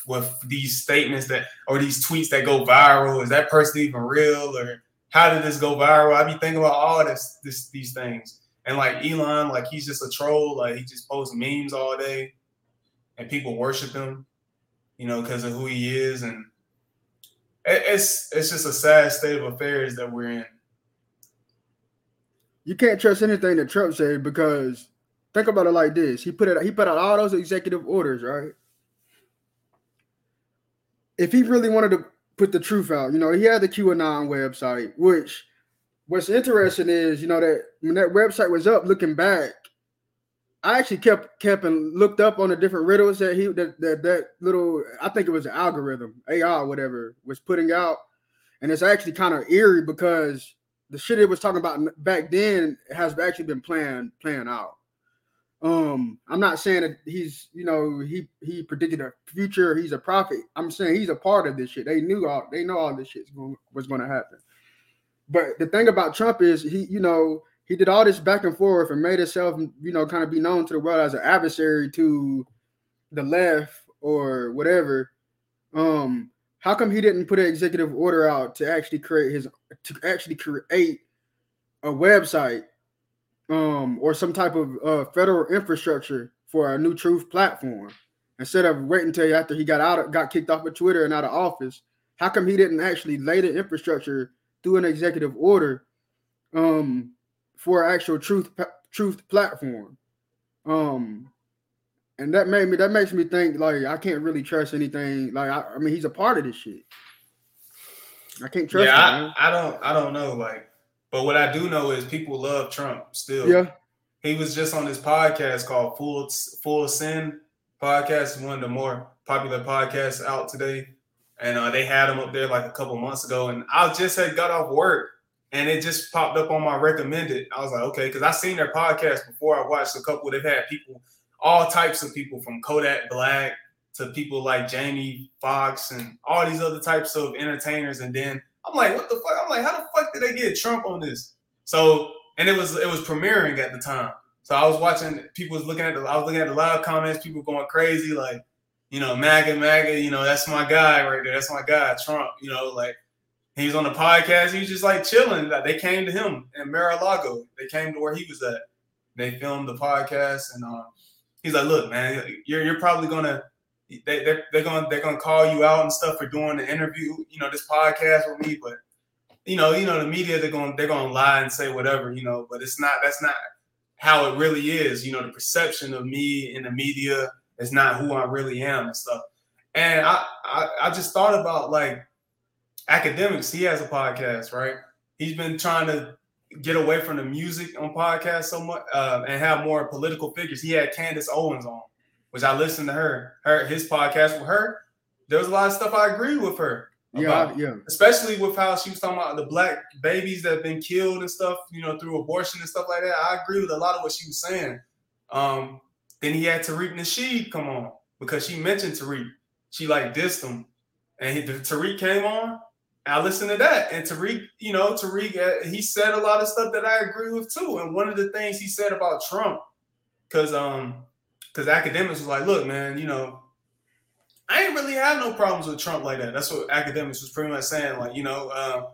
with these statements that or these tweets that go viral. Is that person even real or how did this go viral? I be thinking about all this, this these things. And like Elon, like he's just a troll. Like he just posts memes all day, and people worship him, you know, because of who he is. And it's it's just a sad state of affairs that we're in. You can't trust anything that Trump said because think about it like this: he put it he put out all those executive orders, right? If he really wanted to put the truth out, you know, he had the QAnon website, which what's interesting is, you know, that when that website was up, looking back, I actually kept kept and looked up on the different riddles that he that that, that little I think it was an algorithm AI whatever was putting out, and it's actually kind of eerie because the shit it was talking about back then has actually been playing playing out. Um, I'm not saying that he's you know he he predicted a future. He's a prophet. I'm saying he's a part of this shit. They knew all they know all this shit was going to happen. But the thing about Trump is he you know he did all this back and forth and made himself, you know, kind of be known to the world as an adversary to the left or whatever. Um, how come he didn't put an executive order out to actually create his to actually create a website um or some type of uh, federal infrastructure for a new truth platform instead of waiting until after he got out of, got kicked off of Twitter and out of office? How come he didn't actually lay the infrastructure through an executive order um for actual truth truth platform. Um, and that made me that makes me think like I can't really trust anything. Like I, I mean, he's a part of this shit. I can't trust. Yeah, him, I, I, don't. I don't know. Like, but what I do know is people love Trump still. Yeah. He was just on this podcast called Full Full Send podcast. One of the more popular podcasts out today, and uh, they had him up there like a couple months ago. And I just had got off work, and it just popped up on my recommended. I was like, okay, because I seen their podcast before. I watched a couple. They've had people, all types of people, from Kodak Black to people like Jamie Foxx and all these other types of entertainers. And then I'm like, what the fuck? I'm like, how the fuck did they get Trump on this? So, and it was it was premiering at the time. So I was watching. People was looking at the. I was looking at the live comments. People going crazy, like, you know, MAGA, MAGA. You know, that's my guy right there. That's my guy, Trump. You know, like he was on the podcast. He was just like chilling. Like, They came to him in Mar-a-Lago. They came to where he was at. They filmed the podcast, and uh, he's like, "Look, man, you're you're probably gonna they they're, they're gonna they're gonna call you out and stuff for doing the interview, you know, this podcast with me, but you know, you know, the media they're gonna they're gonna lie and say whatever, you know, but it's not that's not how it really is. You know, the perception of me in the media is not who I really am and stuff. And I I, I just thought about like Akademiks, he has a podcast, right? He's been trying to get away from the music on podcasts so much uh, and have more political figures. He had Candace Owens on, which I listened to her, her his podcast with her. There was a lot of stuff I agree with her. About, yeah, yeah. Especially with how she was talking about the black babies that have been killed and stuff, you know, through abortion and stuff like that. I agree with a lot of what she was saying. Um, then he had Tariq Nasheed come on because she mentioned Tariq. She like dissed him. And he, Tariq came on I listened to that, and Tariq, you know, Tariq, uh, he said a lot of stuff that I agree with too. And one of the things he said about Trump, because um, because Akademiks was like, look, man, you know, I ain't really have no problems with Trump like that. That's what Akademiks was pretty much saying. Like, you know, uh,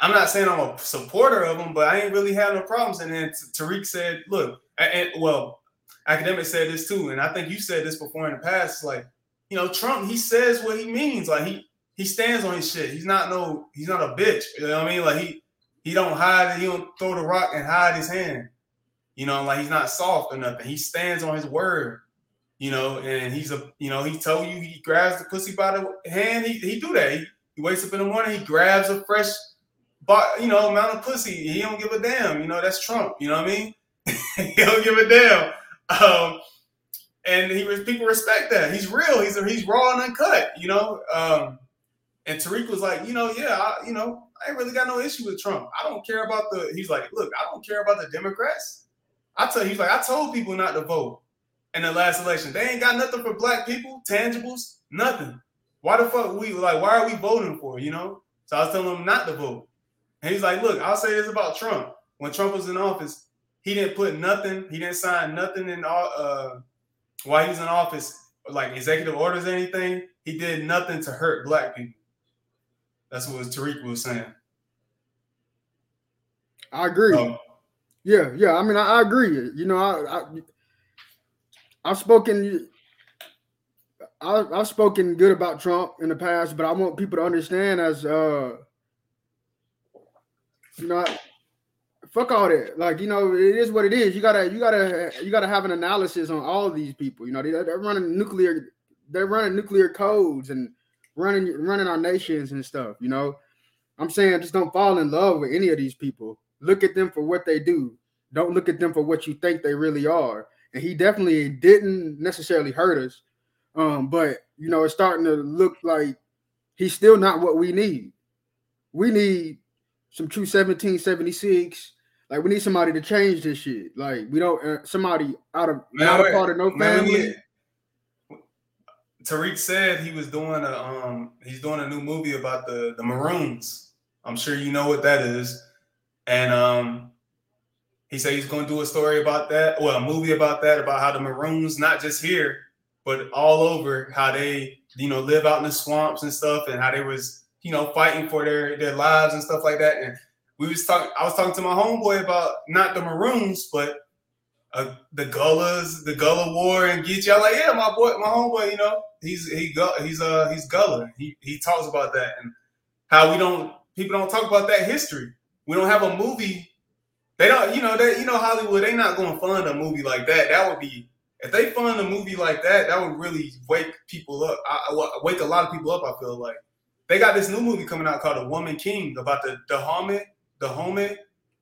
I'm not saying I'm a supporter of him, but I ain't really have no problems. And then Tariq said, look, and, well, Akademiks said this too, and I think you said this before in the past. Like, you know, Trump, he says what he means. Like he he stands on his shit. He's not no, he's not a bitch. You know what I mean? Like he he don't hide. it. He don't throw the rock and hide his hand. You know, like he's not soft or nothing. He stands on his word. You know, and he's a you know he told you he grabs the pussy by the hand. He he do that. He, he wakes up in the morning. He grabs a fresh, but you know amount of pussy. He don't give a damn. You know that's Trump. You know what I mean? he don't give a damn. Um, and he was people respect that. He's real. He's he's raw and uncut. You know. Um, and Tariq was like, you know, yeah, I, you know, I ain't really got no issue with Trump. I don't care about the. He's like, look, I don't care about the Democrats. I tell he's like, I told people not to vote in the last election. They ain't got nothing for black people, tangibles, nothing. Why the fuck we like? Why are we voting for? You know. So I was telling him not to vote, and he's like, look, I'll say this about Trump. When Trump was in office, he didn't put nothing. He didn't sign nothing in all. Uh, while he was in office, like executive orders or anything. He did nothing to hurt black people. That's what Tariq was saying. I agree. Yeah, yeah. I mean, I, I, agree. You know, I, I have spoken. I, I've spoken good about Trump in the past, but I want people to understand as uh, you know, fuck all that. Like, you know, it is what it is. You gotta, you gotta, you gotta have an analysis on all these people. You know, they, they're running nuclear, they're running nuclear codes and running running our nations and stuff. You know, I'm saying just don't fall in love with any of these people. Look at them for what they do. Don't look at them for what you think they really are. And he definitely didn't necessarily hurt us, um, but you know, it's starting to look like he's still not what we need. We need some true 1776. Like we need somebody to change this shit. Like we don't uh, somebody out of man, not a part of no family. Tariq said he was doing a um he's doing a new movie about the the Maroons. I'm sure you know what that is. And um he said he's going to do a story about that, well, a movie about that, about how the Maroons, not just here, but all over, how they, you know, live out in the swamps and stuff, and how they was, you know, fighting for their their lives and stuff like that. And we was talking, I was talking to my homeboy about not the Maroons, but uh, the Gullahs, the Gullah War and Geechee. I'm like, yeah, my boy, my homeboy, you know, he's he he's uh he's Gullah. He he talks about that and how we don't people don't talk about that history. We don't have a movie. They don't, you know, they you know Hollywood. They not going to fund a movie like that. That would be if they fund a movie like that. That would really wake people up. I, wake a lot of people up. I feel like they got this new movie coming out called The Woman King about the. The Dahomey.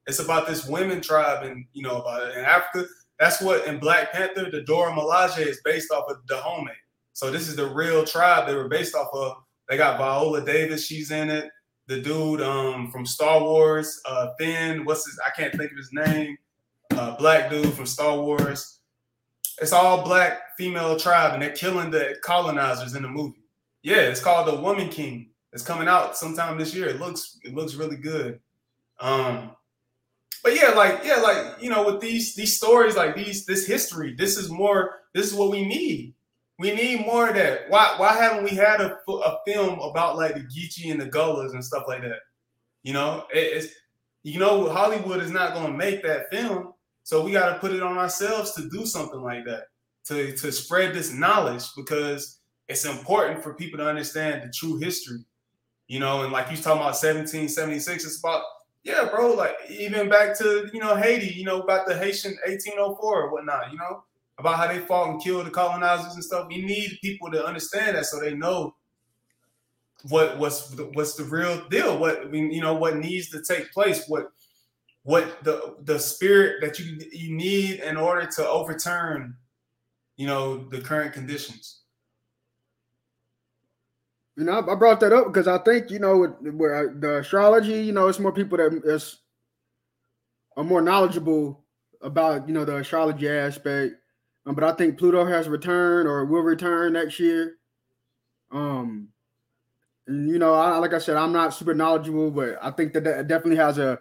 It's about this women tribe and you know about it in Africa. That's what in Black Panther, the Dora Milaje is based off of the Dahomey. So this is the real tribe they were based off of. They got Viola Davis, she's in it. The dude um, from Star Wars, uh, Finn, what's his? I can't think of his name. Uh, black dude from Star Wars. It's all black female tribe, and they're killing the colonizers in the movie. Yeah, it's called The Woman King. It's coming out sometime this year. It looks it looks really good. Um, but yeah, like yeah, like you know, with these these stories, like these this history, this is more. This is what we need. We need more of that. Why why haven't we had a, a film about like the Geechee and the Gullahs and stuff like that? You know, it, it's you know Hollywood is not going to make that film, so we got to put it on ourselves to do something like that to to spread this knowledge because it's important for people to understand the true history. You know, and like you talking about 1776, it's about yeah, bro. Like even back to you know Haiti, you know about the Haitian 1804 or whatnot. You know about how they fought and killed the colonizers and stuff. We need people to understand that so they know what what's the, what's the real deal. What you know, what needs to take place. What what the the spirit that you you need in order to overturn, you know, the current conditions. You know, I brought that up because I think you know where uh, the astrology, you know, it's more people that is are more knowledgeable about you know the astrology aspect um, but I think Pluto has returned or will return next year. Um, and you know, I, like I said, I'm not super knowledgeable, but I think that that definitely has a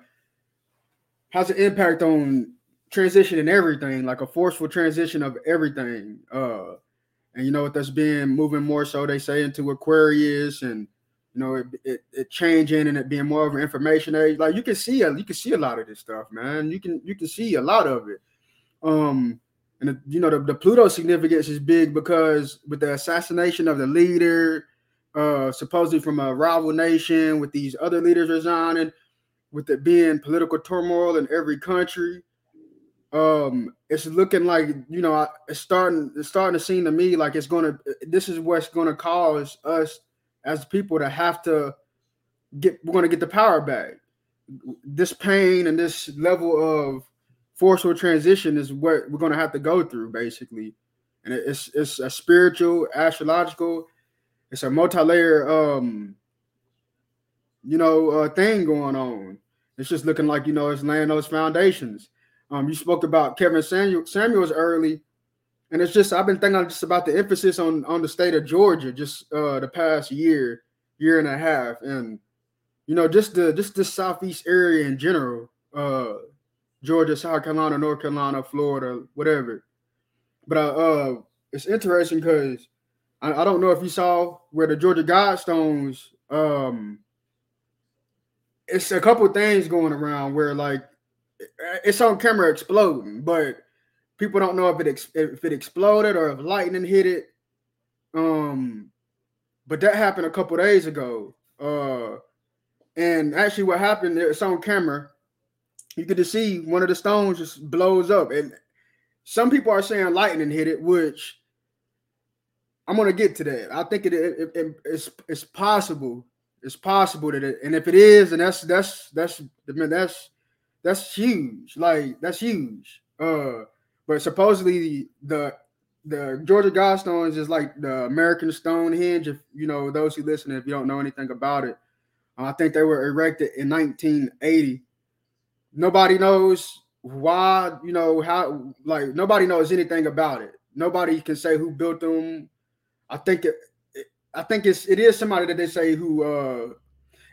has an impact on transition and everything, like a forceful transition of everything. Uh, and you know what that's been moving more so they say into Aquarius and you know it, it, it changing and it being more of an information age. Like you can see a you can see a lot of this stuff, man. You can you can see a lot of it. Um, and you know the, the Pluto significance is big because with the assassination of the leader, uh, supposedly from a rival nation, with these other leaders resigning, with it being political turmoil in every country, um, it's looking like you know it's starting it's starting to seem to me like it's gonna this is what's gonna cause us as people to have to get we're gonna get the power back. This pain and this level of forceful transition is what we're gonna have to go through basically, and it's it's a spiritual, astrological, it's a multi-layer um you know uh, thing going on. It's just looking like you know it's laying those foundations. Um, you spoke about Kevin Samuel, Samuels early, and it's just I've been thinking just about the emphasis on on the state of Georgia just uh, the past year, year and a half, and you know just the just the southeast area in general, uh, Georgia, South Carolina, North Carolina, Florida, whatever. But uh, uh it's interesting because I, I, don't know if you saw where the Georgia Guidestones. Um, it's a couple things going around where like it's on camera exploding, but people don't know if it ex- if it exploded or if lightning hit it. Um, but that happened a couple days ago. Uh, and actually, what happened? It's on camera. You get to see one of the stones just blows up, and some people are saying lightning hit it, which I'm gonna get to that. I think it, it, it it's it's possible. It's possible that it, and if it is, and that's that's that's that's that's huge. Like that's huge. Uh, but supposedly the the Georgia Guidestones is like the American Stonehenge. If you know those who listen, if you don't know anything about it, I think they were erected in 1980. Nobody knows why. You know how? Like nobody knows anything about it. Nobody can say who built them. I think it. I think it's it is somebody that they say who. uh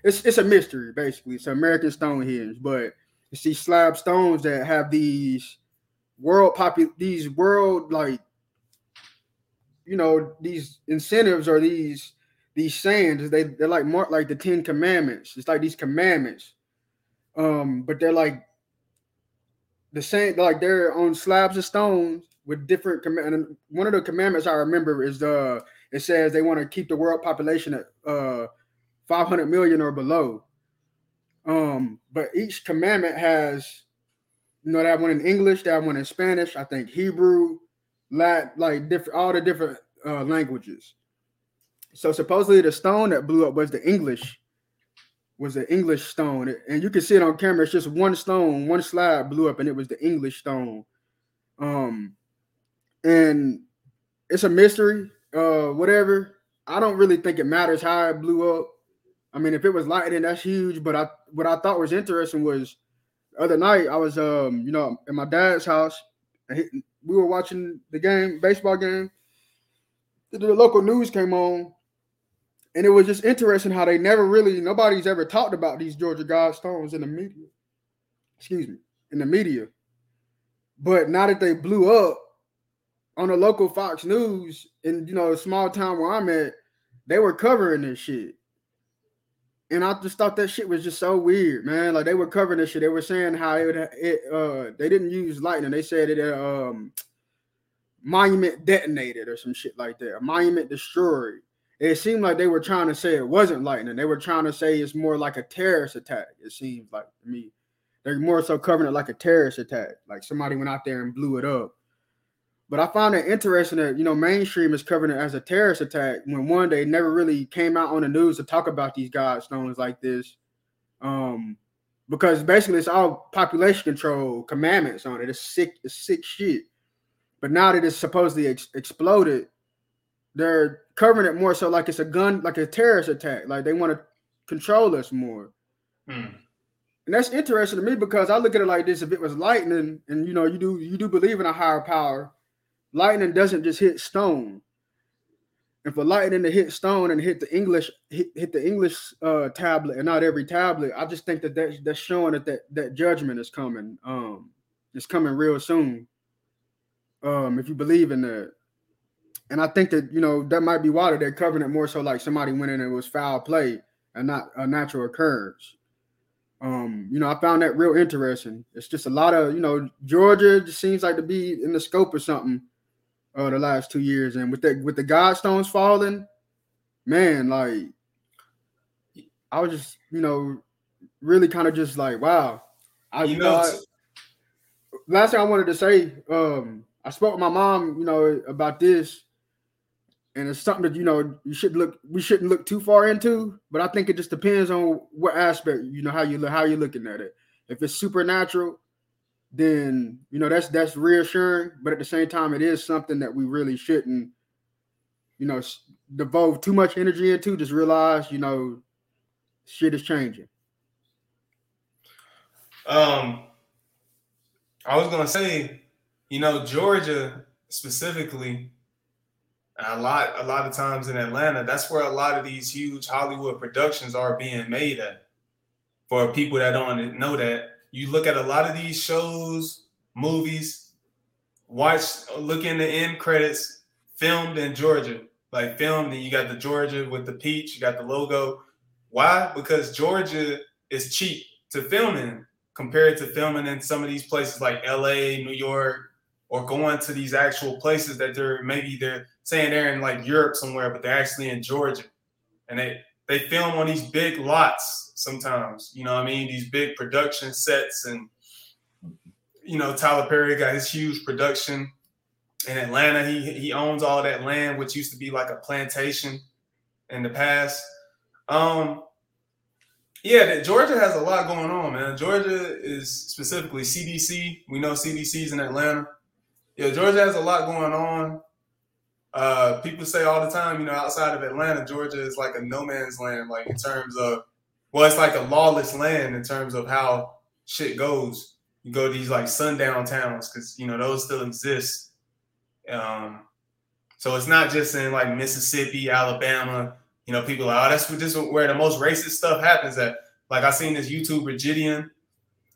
It's it's a mystery basically. It's American Stonehenge, but you see slab stones that have these world popu- these world like you know these incentives or these these sayings they they're like more like the 10 commandments it's like these commandments um but they're like the same like they're on slabs of stones with different command and one of the commandments i remember is the it says they want to keep the world population at uh 500 million or below um, but each commandment has, you know, that one in English, that one in Spanish, I think Hebrew, Latin, like different, all the different uh, languages. So supposedly the stone that blew up was the English, was the English stone, and you can see it on camera. It's just one stone, one slab blew up, and it was the English stone. Um, and it's a mystery. Uh, whatever. I don't really think it matters how it blew up. I mean, if it was lightning, that's huge. But I what I thought was interesting was the other night I was um, you know, in my dad's house. He, we were watching the game, baseball game. The local news came on, and it was just interesting how they never really nobody's ever talked about these Georgia Guidestones in the media. Excuse me, in the media. But now that they blew up on the local Fox News in you know a small town where I'm at, they were covering this shit. And I just thought that shit was just so weird, man. Like they were covering this shit. They were saying how it, it uh they didn't use lightning. They said it um monument detonated or some shit like that. A monument destroyed. It seemed like they were trying to say it wasn't lightning. They were trying to say it's more like a terrorist attack. It seems like to me. They're more so covering it like a terrorist attack. Like somebody went out there and blew it up. But I find it interesting that you know mainstream is covering it as a terrorist attack when one they never really came out on the news to talk about these Guidestones like this, um, because basically it's all population control commandments on it. It's sick, it's sick shit. But now that it's supposedly ex- exploded, they're covering it more so like it's a gun, like a terrorist attack. Like they want to control us more. Hmm. And that's interesting to me because I look at it like this: if it was lightning, and you know, you do you do believe in a higher power, lightning doesn't just hit stone. And for lightning to hit stone and hit the English hit, hit the English uh, tablet and not every tablet, I just think that that's, that's showing that, that that judgment is coming. Um, it's coming real soon. Um, if you believe in that, and I think that you know that might be why they're covering it more so like somebody went in and it was foul play and not a natural occurrence. Um, you know, I found that real interesting. It's just a lot of you know Georgia just seems like to be in the scope of something uh, the last two years, and with that with the Guidestones falling, man, like I was just you know really kind of just like, wow. I You know, know, I, last thing I wanted to say, um, I spoke with my mom, you know, about this, and it's something that you know you should look we shouldn't look too far into, but I think it just depends on what aspect, you know, how you look how you're looking at it. If it's supernatural, then you know that's that's reassuring, but at the same time, it is something that we really shouldn't, you know, devote too much energy into. Just realize, you know, shit is changing. Um, I was gonna say, you know, Georgia specifically, a lot, a lot of times in Atlanta, that's where a lot of these huge Hollywood productions are being made at. For people that don't know that, you look at a lot of these shows, movies, watch, look in the end credits, filmed in Georgia, like filmed, and you got the Georgia with the peach, you got the logo. Why? Because Georgia is cheap to film in compared to filming in some of these places like LA, New York, or going to these actual places that they're maybe they're saying they're in like Europe somewhere, but they're actually in Georgia. And they they film on these big lots sometimes, you know what I mean? These big production sets and you know, Tyler Perry got his huge production in Atlanta. He he owns all that land, which used to be like a plantation in the past. Um, yeah, Georgia has a lot going on, man. Georgia is specifically CDC. We know CDC's in Atlanta. Yeah, Georgia has a lot going on. Uh, people say all the time, you know, outside of Atlanta, Georgia is like a no man's land, like in terms of, well, it's like a lawless land in terms of how shit goes. You go to these like sundown towns because you know those still exist. Um, so it's not just in like Mississippi, Alabama. You know, people are like, oh, that's is where the most racist stuff happens at. Like I seen this YouTuber Gideon.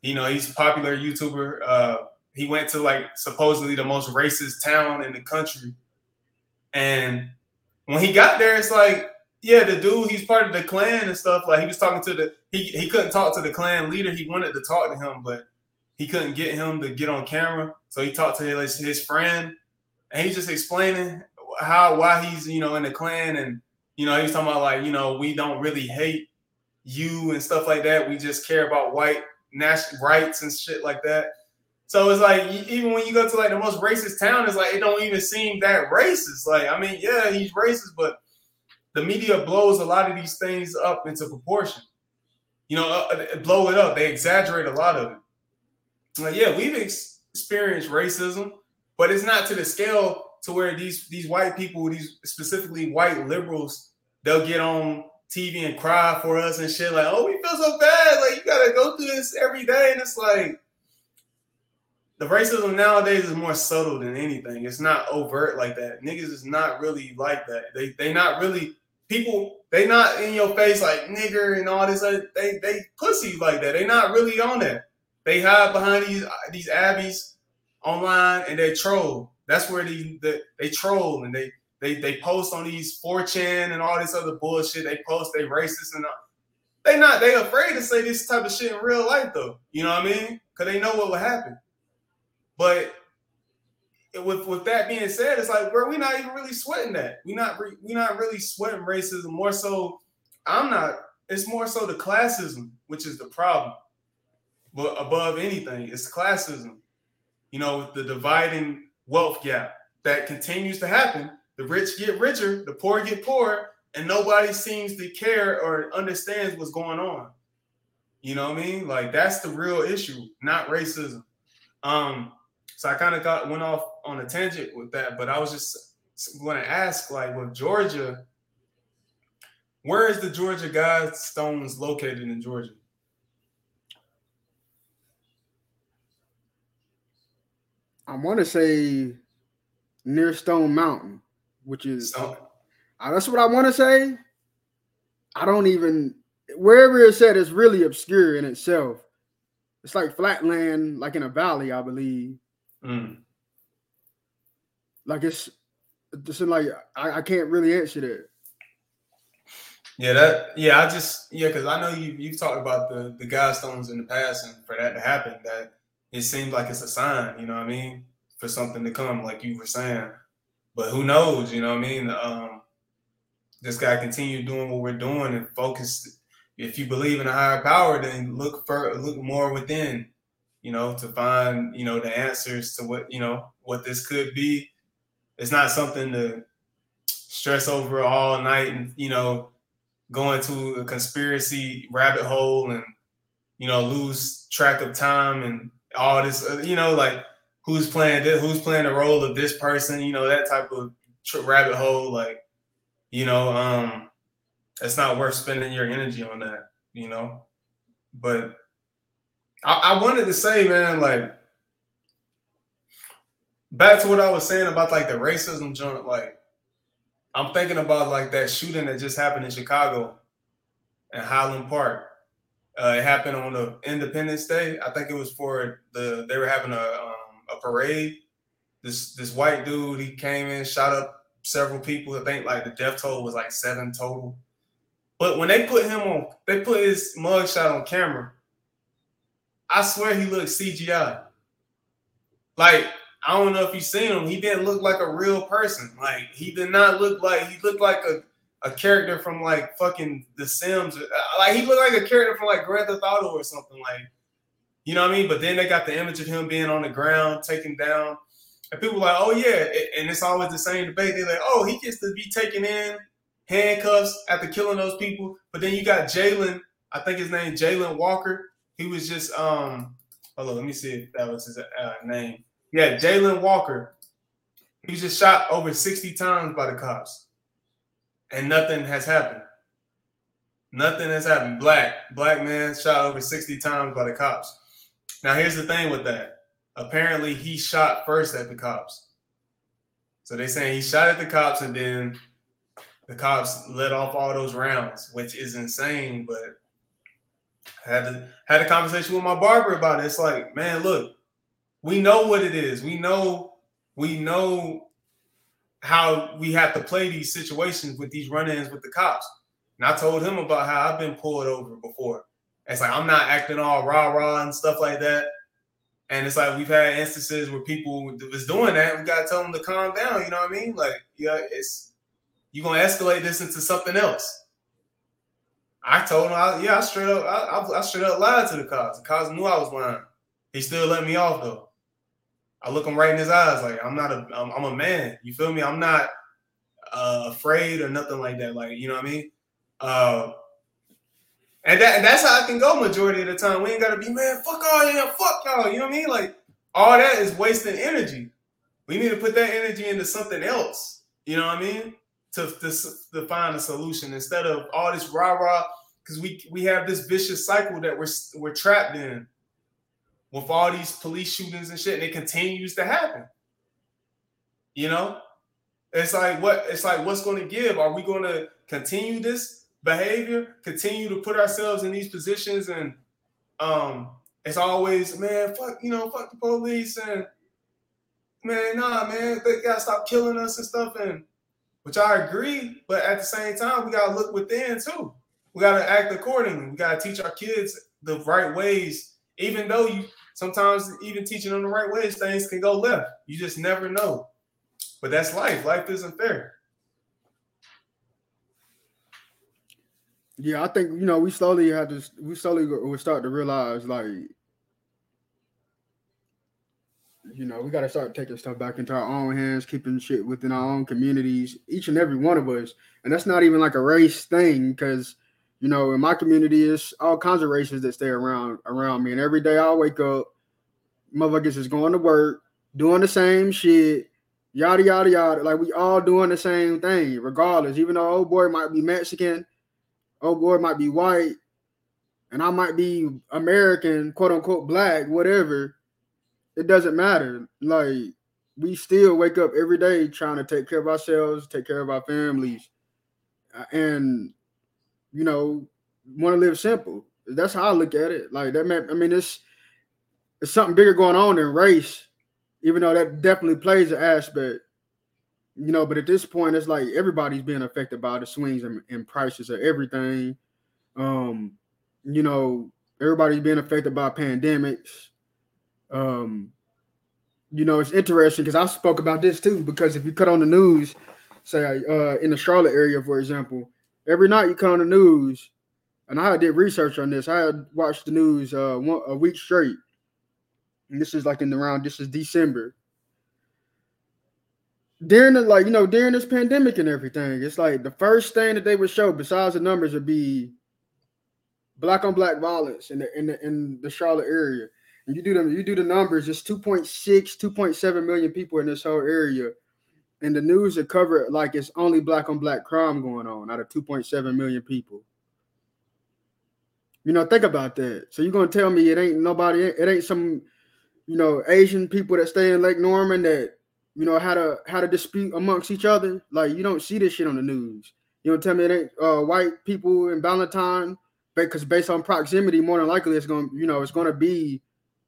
You know, he's a popular YouTuber. Uh, he went to like supposedly the most racist town in the country, and when he got there, it's like, yeah, the dude, he's part of the Klan and stuff. Like he was talking to the he he couldn't talk to the Klan leader. He wanted to talk to him, but he couldn't get him to get on camera. So he talked to his, his friend, and he's just explaining how why he's you know in the Klan, and you know he was talking about like you know we don't really hate you and stuff like that. We just care about white national rights and shit like that. So it's like even when you go to like the most racist town, it's like it don't even seem that racist. Like I mean, yeah, he's racist, but the media blows a lot of these things up into proportion. You know, uh, blow it up. They exaggerate a lot of it. Like, yeah, we've ex- experienced racism, but it's not to the scale to where these these white people, these specifically white liberals, they'll get on TV and cry for us and shit. Like, oh, we feel so bad. Like, you gotta go through this every day, and it's like the racism nowadays is more subtle than anything. It's not overt like that. Niggas is not really like that. They they not really people. They not in your face like nigger and all this. Other, they they pussy like that. They not really on that. They hide behind these these abbeys online and they troll. That's where they they, they troll and they they they post on these 4chan and all this other bullshit. They post they racist and all. they not they afraid to say this type of shit in real life though. You know what I mean? Because they know what will happen. But with with that being said, it's like bro, we're not even really sweating that. We not re, we not really sweating racism. More so, I'm not. It's more so the classism, which is the problem. But above anything, it's classism. You know, with the dividing wealth gap that continues to happen. The rich get richer, the poor get poorer, and nobody seems to care or understands what's going on. You know what I mean? Like that's the real issue, not racism. Um, so I kind of got went off on a tangent with that, but I was just going to ask, like, with Georgia, where is the Georgia Guidestones located in Georgia? I want to say near Stone Mountain, which is So, uh, that's what I want to say. I don't even wherever it's at is really obscure in itself. It's like flatland, like in a valley, I believe. Mm. Like it's just like I, I can't really answer that. yeah, that yeah, I just yeah, because I know you you've talked about the the Guidestones in the past, and for that to happen, that it seems like it's a sign. You know what I mean? For something to come, like you were saying. But who knows? You know what I mean? Um, just gotta continue doing what we're doing and focus if you believe in a higher power, then look for look more within, you know, to find you know the answers to what you know what this could be. It's not something to stress over all night and you know go into a conspiracy rabbit hole and you know lose track of time and all this uh, you know like who's playing this, who's playing the role of this person you know that type of rabbit hole like you know um it's not worth spending your energy on that you know but I, I wanted to say man like back to what i was saying about like the racism joint like I'm thinking about like that shooting that just happened in Chicago in Highland Park. Uh, it happened on the Independence Day. I think it was for the they were having a um, a parade. This this white dude he came in, shot up several people. I think like the death toll was like seven total. But when they put him on, they put his mugshot on camera. I swear he looked CGI. Like I don't know if you've seen him. He didn't look like a real person. Like he did not look like he looked like a, a character from like fucking The Sims. Uh, like he looked like a character from like Grand Theft Auto or something. Like you know what I mean? But then they got the image of him being on the ground, taken down, and people like, oh yeah, and it's always the same debate. They're like, oh, he gets to be taken in handcuffs after killing those people. But then you got Jayland. I think his name Jayland Walker. He was just um. Hold on, let me see if that was his uh, name. Yeah, Jayland Walker. He was just shot over 60 times by the cops. And nothing has happened. Nothing has happened. Black, black man shot over 60 times by the cops. Now here's the thing with that. Apparently he shot first at the cops. So they saying he shot at the cops and then the cops let off all those rounds, which is insane. But had to had a conversation with my barber about it. It's like, man, look, we know what it is. We know we know how we have to play these situations with these run-ins with the cops. And I told him about how I've been pulled over before. It's like I'm not acting all rah rah and stuff like that. And it's like we've had instances where people was doing that. We gotta tell them to calm down. You know what I mean? Like, yeah, it's you're gonna escalate this into something else. I told him, I, yeah, I straight up, I, I, I straight up lied to the cops. The cops knew I was lying. He still let me off though. I look him right in his eyes. Like I'm not a, I'm, I'm a man. You feel me? I'm not uh, afraid or nothing like that. Like you know what I mean? Uh, and that and that's how I can go majority of the time. We ain't gotta be man. Fuck all y'all. Fuck y'all. You know what I mean? Like all that is wasting energy. We need to put that energy into something else. You know what I mean? To, to, to find a solution instead of all this rah rah. Because we we have this vicious cycle that we're we're trapped in with all these police shootings and shit, and it continues to happen. You know, it's like what it's like. What's going to give? Are we going to continue this behavior? Continue to put ourselves in these positions, and um, it's always man, fuck you know, fuck the police, and man, nah, man, they gotta stop killing us and stuff, and which I agree, but at the same time, we gotta look within too. We gotta act accordingly. We gotta teach our kids the right ways, even though you sometimes even teaching them the right ways, things can go left. You just never know. But that's life. Life isn't fair. Yeah, I think you know we slowly have to we slowly we start to realize like you know we got to start taking stuff back into our own hands, keeping shit within our own communities, each and every one of us, and that's not even like a race thing because you know, in my community, it's all kinds of races that stay around around me. And every day I wake up, motherfuckers is going to work, doing the same shit, yada yada yada. Like we all doing the same thing, regardless. Even though old boy might be Mexican, old boy might be white, and I might be American, quote unquote black, whatever. It doesn't matter. Like we still wake up every day trying to take care of ourselves, take care of our families, and you know, want to live simple. That's how I look at it. Like that man, I mean, it's it's something bigger going on than race, even though that definitely plays an aspect. You know, but at this point, it's like everybody's being affected by the swings and, in prices of everything. Um, you know, everybody's being affected by pandemics. Um, you know, it's interesting because I spoke about this too. Because if you cut on the news, say uh, in the Charlotte area, for example, every night you come on the news, and I did research on this. I watched the news uh, one, a week straight, and this is like in the round. This is December. During the like, you know, during this pandemic and everything, it's like the first thing that they would show, besides the numbers, would be black on black violence in the in the in the Charlotte area. You do them, you do the numbers, it's 2.6, 2.7 million people in this whole area. And the news are covered like it's only black on black crime going on out of 2.7 million people. You know, think about that. So you're gonna tell me it ain't nobody, it ain't some, you know, Asian people that stay in Lake Norman that, you know, had a had a dispute amongst each other. Like you don't see this shit on the news. You don't tell me it ain't uh, white people in Ballantyne, because based on proximity, more than likely it's gonna, you know, it's gonna be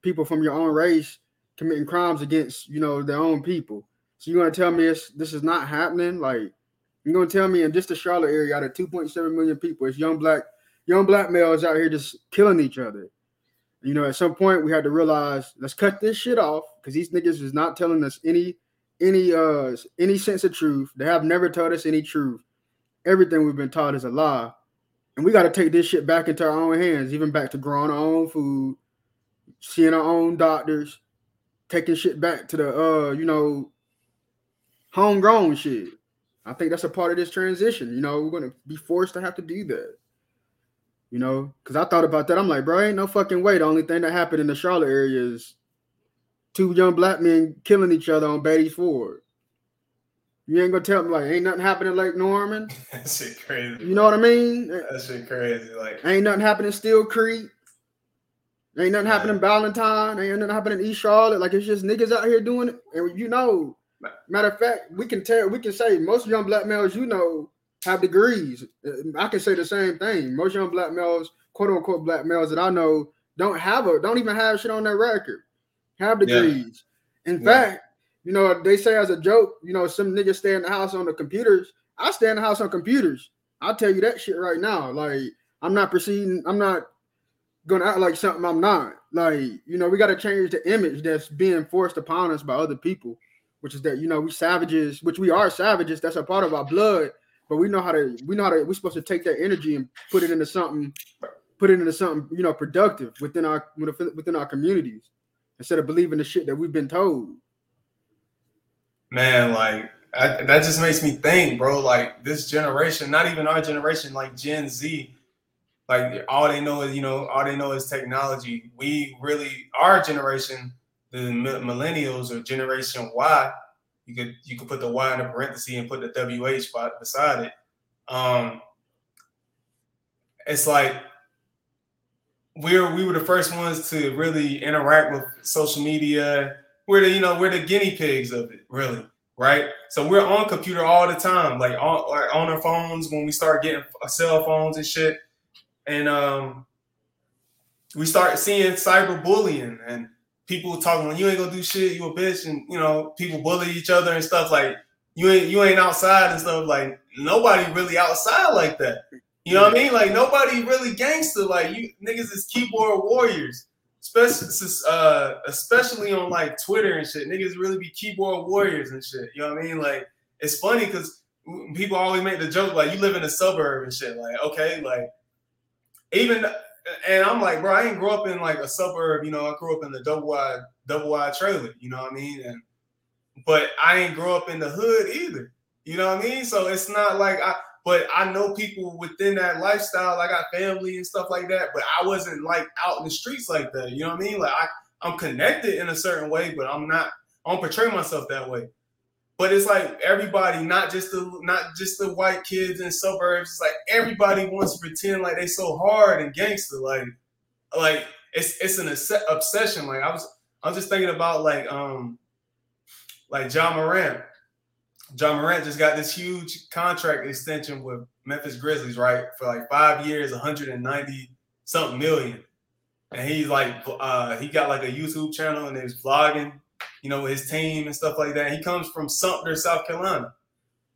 people from your own race committing crimes against, you know, their own people. So you're gonna tell me it's, this is not happening? Like you're gonna tell me in just the Charlotte area, out of 2.7 million people, it's young black young black males out here just killing each other. You know, at some point we had to realize let's cut this shit off because these niggas is not telling us any any uh any sense of truth. They have never told us any truth. Everything we've been taught is a lie. And we got to take this shit back into our own hands, even back to growing our own food, seeing our own doctors, taking shit back to the uh, you know, homegrown shit. I think that's a part of this transition. You know, we're gonna be forced to have to do that. You know, because I thought about that. I'm like, bro, ain't no fucking way. The only thing that happened in the Charlotte area is two young black men killing each other on Beatties Ford. You ain't gonna tell me like ain't nothing happening in Lake Norman. that shit crazy. You know what I mean? That shit crazy. Like ain't nothing happening in Steel Creek. Ain't nothing happening Ballantyne. Ain't nothing happening in East Charlotte. Like it's just niggas out here doing it. And you know, matter of fact, we can tell, we can say most young black males you know have degrees. Uh, I can say the same thing. Most young black males, quote unquote black males that I know, don't have a don't even have shit on their record. Have degrees. Yeah. In yeah. fact, you know, they say as a joke, you know, some niggas stay in the house on the computers. I stay in the house on computers. I'll tell you that shit right now. Like, I'm not proceeding, I'm not gonna act like something I'm not. Like, you know, we got to change the image that's being forced upon us by other people, which is that, you know, we savages, which we are savages, that's a part of our blood, but we know how to, we know how to, we're supposed to take that energy and put it into something, put it into something, you know, productive within our, within our communities instead of believing the shit that we've been told. Man, like, I, that just makes me think, bro. Like this generation, not even our generation, like Gen Z, like all they know is you know all they know is technology. We really our generation the millennials or generation y you could you could put the y in a parenthesis and put the wh beside it. Um it's like we're we were the first ones to really interact with social media. We're the you know we're the guinea pigs of it really right? So we're on computer all the time like on like on our phones when we start getting cell phones and shit and um, we start seeing cyberbullying and people talking when you ain't gonna do shit, you a bitch, and you know people bully each other and stuff like you ain't you ain't outside and stuff like nobody really outside like that. You know what I mean? Like nobody really gangster like you niggas is keyboard warriors. Especially, uh, especially on like Twitter and shit, niggas really be keyboard warriors and shit. You know what I mean? Like it's funny because people always make the joke like you live in a suburb and shit. Like okay, like even and I'm like, bro, I ain't grow up in like a suburb, you know, I grew up in the double wide, double wide trailer, you know what I mean? And but I ain't grow up in the hood either. You know what I mean? So it's not like I but I know people within that lifestyle. I got family and stuff like that, but I wasn't like out in the streets like that. You know what I mean? Like I, I'm connected in a certain way, but I'm not, I don't portray myself that way. But it's like everybody, not just the not just the white kids in suburbs. It's like everybody wants to pretend like they so hard and gangster. Like, like it's it's an obsession. Like I was I was just thinking about like um like John Morant. Ja Morant just got this huge contract extension with Memphis Grizzlies, right? For like five years, 190 something million. And he's like, uh, he got like a YouTube channel and he's vlogging you know, his team and stuff like that. He comes from Sumter, South Carolina,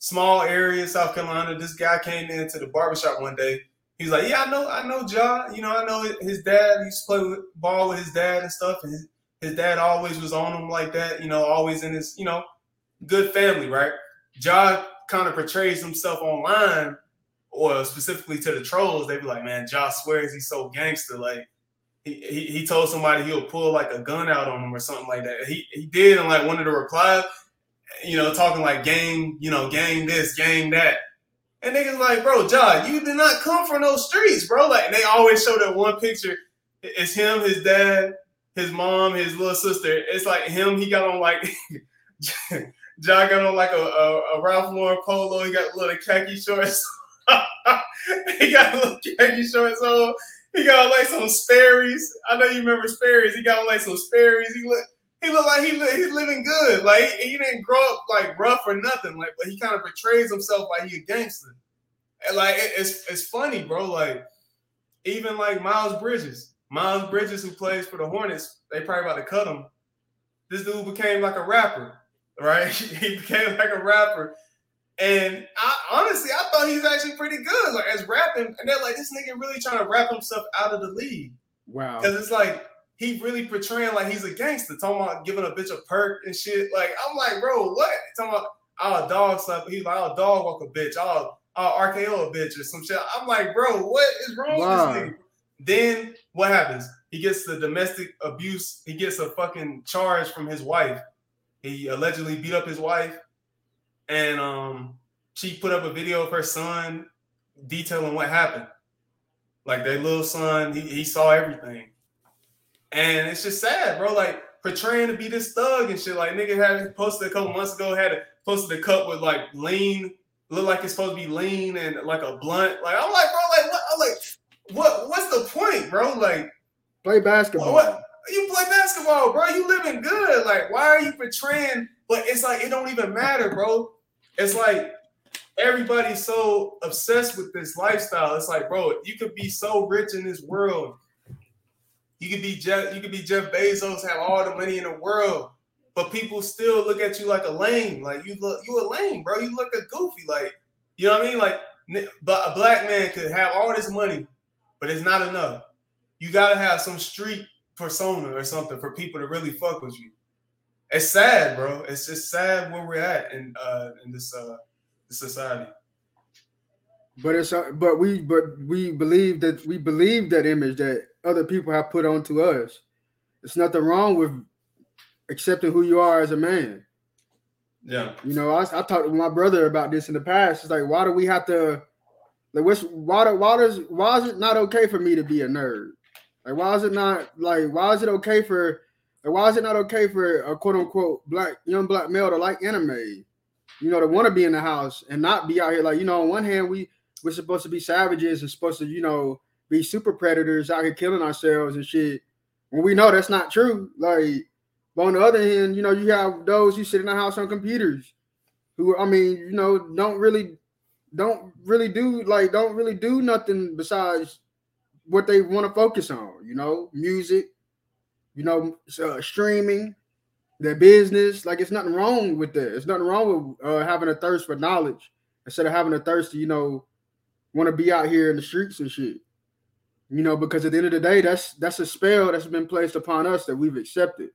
small area, South Carolina. This guy came into the barbershop one day. He's like, "Yeah, I know, I know, Ja. You know, I know his dad. He used to play with, ball with his dad and stuff. And his, his dad always was on him like that. You know, always in his, you know, good family, right? Ja kind of portrays himself online or specifically to the trolls, they be like, "Man, Josh swears he's so gangster. Like he, he told somebody he'll pull like a gun out on him or something like that. He he did in like one of the replies, you know, talking like gang, you know, gang this, gang that." And niggas like, bro, Ja, you did not come from those streets, bro. Like, and they always show that one picture. It's him, his dad, his mom, his little sister. It's like him. He got on like Ja got on like a, a, a Ralph Lauren polo. He got little khaki shorts. he got little khaki shorts on. He got like some Sperry's. I know you remember Sperry's. He got like some Sperry's. He look he looked like he he's living good. Like he, he, didn't grow up like rough or nothing. Like, but he kind of portrays himself like he a gangster. And like it, it's it's funny, bro. Like even like Miles Bridges, Miles Bridges who plays for the Hornets, they probably about to cut him. This dude became like a rapper, right? he became like a rapper. And I honestly, I thought he was actually pretty good, like as rapping. And they're like, this nigga really trying to rap himself out of the league. Wow. Because it's like he really portraying like he's a gangster, talking about giving a bitch a perk and shit. Like I'm like, bro, what? Talking about I'll dog slap. He's like, I'll dog walk a bitch. I'll I'll RKO a bitch or some shit. I'm like, bro, what is wrong wow. with this nigga? Then what happens? He gets the domestic abuse. He gets a fucking charge from his wife. He allegedly beat up his wife, and um, she put up a video of her son detailing what happened. Like their little son, he, he saw everything. And it's just sad, bro. Like portraying to be this thug and shit. Like nigga had posted a couple months ago, had a, posted a cup with like lean, look like it's supposed to be lean and like a blunt. Like I'm like, bro, like what? I'm like, what? What's the point, bro? Like play basketball. What? You play basketball, bro. You living good. Like why are you portraying? But it's like it don't even matter, bro. It's like everybody's so obsessed with this lifestyle. It's like, bro, you could be so rich in this world you could be Jeff, you could be Jeff Bezos, have all the money in the world, but people still look at you like a lame. Like you look, you a lame, bro. You look a goofy. Like you know what I mean? Like, but a black man could have all this money, but it's not enough. You gotta have some street persona or something for people to really fuck with you. It's sad, bro. It's just sad where we're at in uh in this uh this society. But it's uh, but we but we believe that we believe that image that other people have put onto us. It's nothing wrong with accepting who you are as a man. Yeah. You know, I, I talked to my brother about this in the past. It's like, why do we have to like what's why do, why does why is it not okay for me to be a nerd? Like why is it not like why is it okay for like why is it not okay for a quote unquote black young black male to like anime? You know, to want to be in the house and not be out here like, you know, on one hand we we're supposed to be savages and supposed to, you know, be super predators out here killing ourselves and shit. When we know that's not true. Like, but on the other hand, you know, you have those who sit in the house on computers who, I mean, you know, don't really, don't really do like, don't really do nothing besides what they want to focus on. You know, music, you know, uh, streaming, their business. Like, it's nothing wrong with that. It's nothing wrong with uh, having a thirst for knowledge instead of having a thirst to, you know, want to be out here in the streets and shit. You know, because at the end of the day, that's that's a spell that's been placed upon us that we've accepted.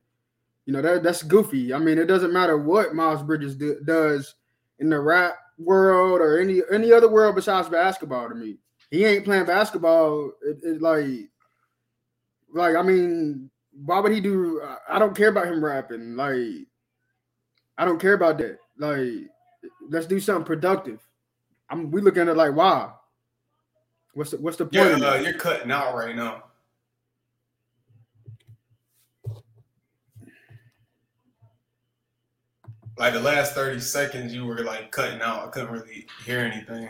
You know, that that's goofy. I mean, it doesn't matter what Miles Bridges do, does in the rap world or any any other world besides basketball to me. He ain't playing basketball. It, it like like I mean, why would he do I don't care about him rapping. Like I don't care about that. Like let's do something productive. I'm we looking at it like wow. What's the what's the point? Yeah, uh, you're cutting out right now. Like the last 30 seconds, you were like cutting out. I couldn't really hear anything.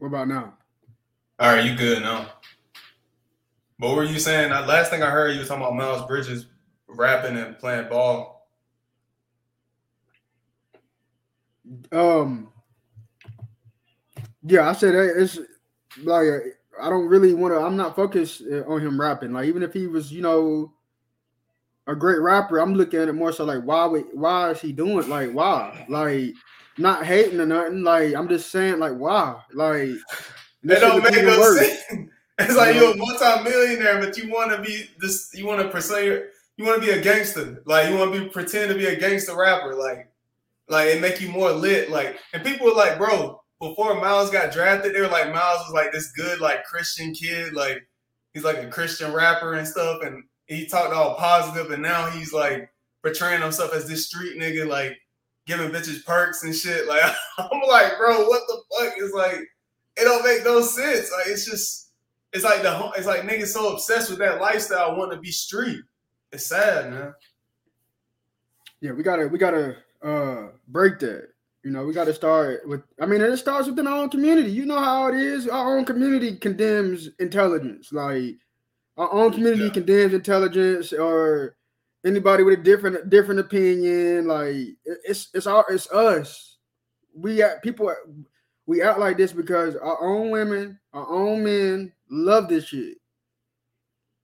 What about now? All right, you good now? What were you saying? Last thing I heard, you were talking about Miles Bridges rapping and playing ball. Um. Yeah, I said it's like I don't really want to. I'm not focused uh, on him rapping. Like even if he was, you know, a great rapper, I'm looking at it more so like why? Why is he doing? Like why? Like not hating or nothing. Like I'm just saying like why? Like it don't make no sense. It's like you're a multi-millionaire, but you want to be this. You want to pursue. You want to be a gangster. Like you want to be pretend to be a gangster rapper. Like, like it make you more lit. Like, and people were like, bro, before Miles got drafted, they were like, Miles was like this good, like Christian kid. Like he's like a Christian rapper and stuff, and he talked all positive, and now he's like portraying himself as this street nigga, like giving bitches perks and shit. Like I'm like, bro, what the fuck? It's like it don't make no sense. Like it's just it's like the it's like niggas so obsessed with that lifestyle, wanting to be street. It's sad, man. Yeah, we gotta we gotta uh break that. You know, we gotta start with I mean, it starts within our own community. You know how it is. Our own community condemns intelligence. Like our own community yeah. condemns intelligence or anybody with a different different opinion. Like it's it's our it's us. We got people we act like this because our own women, our own men love this shit.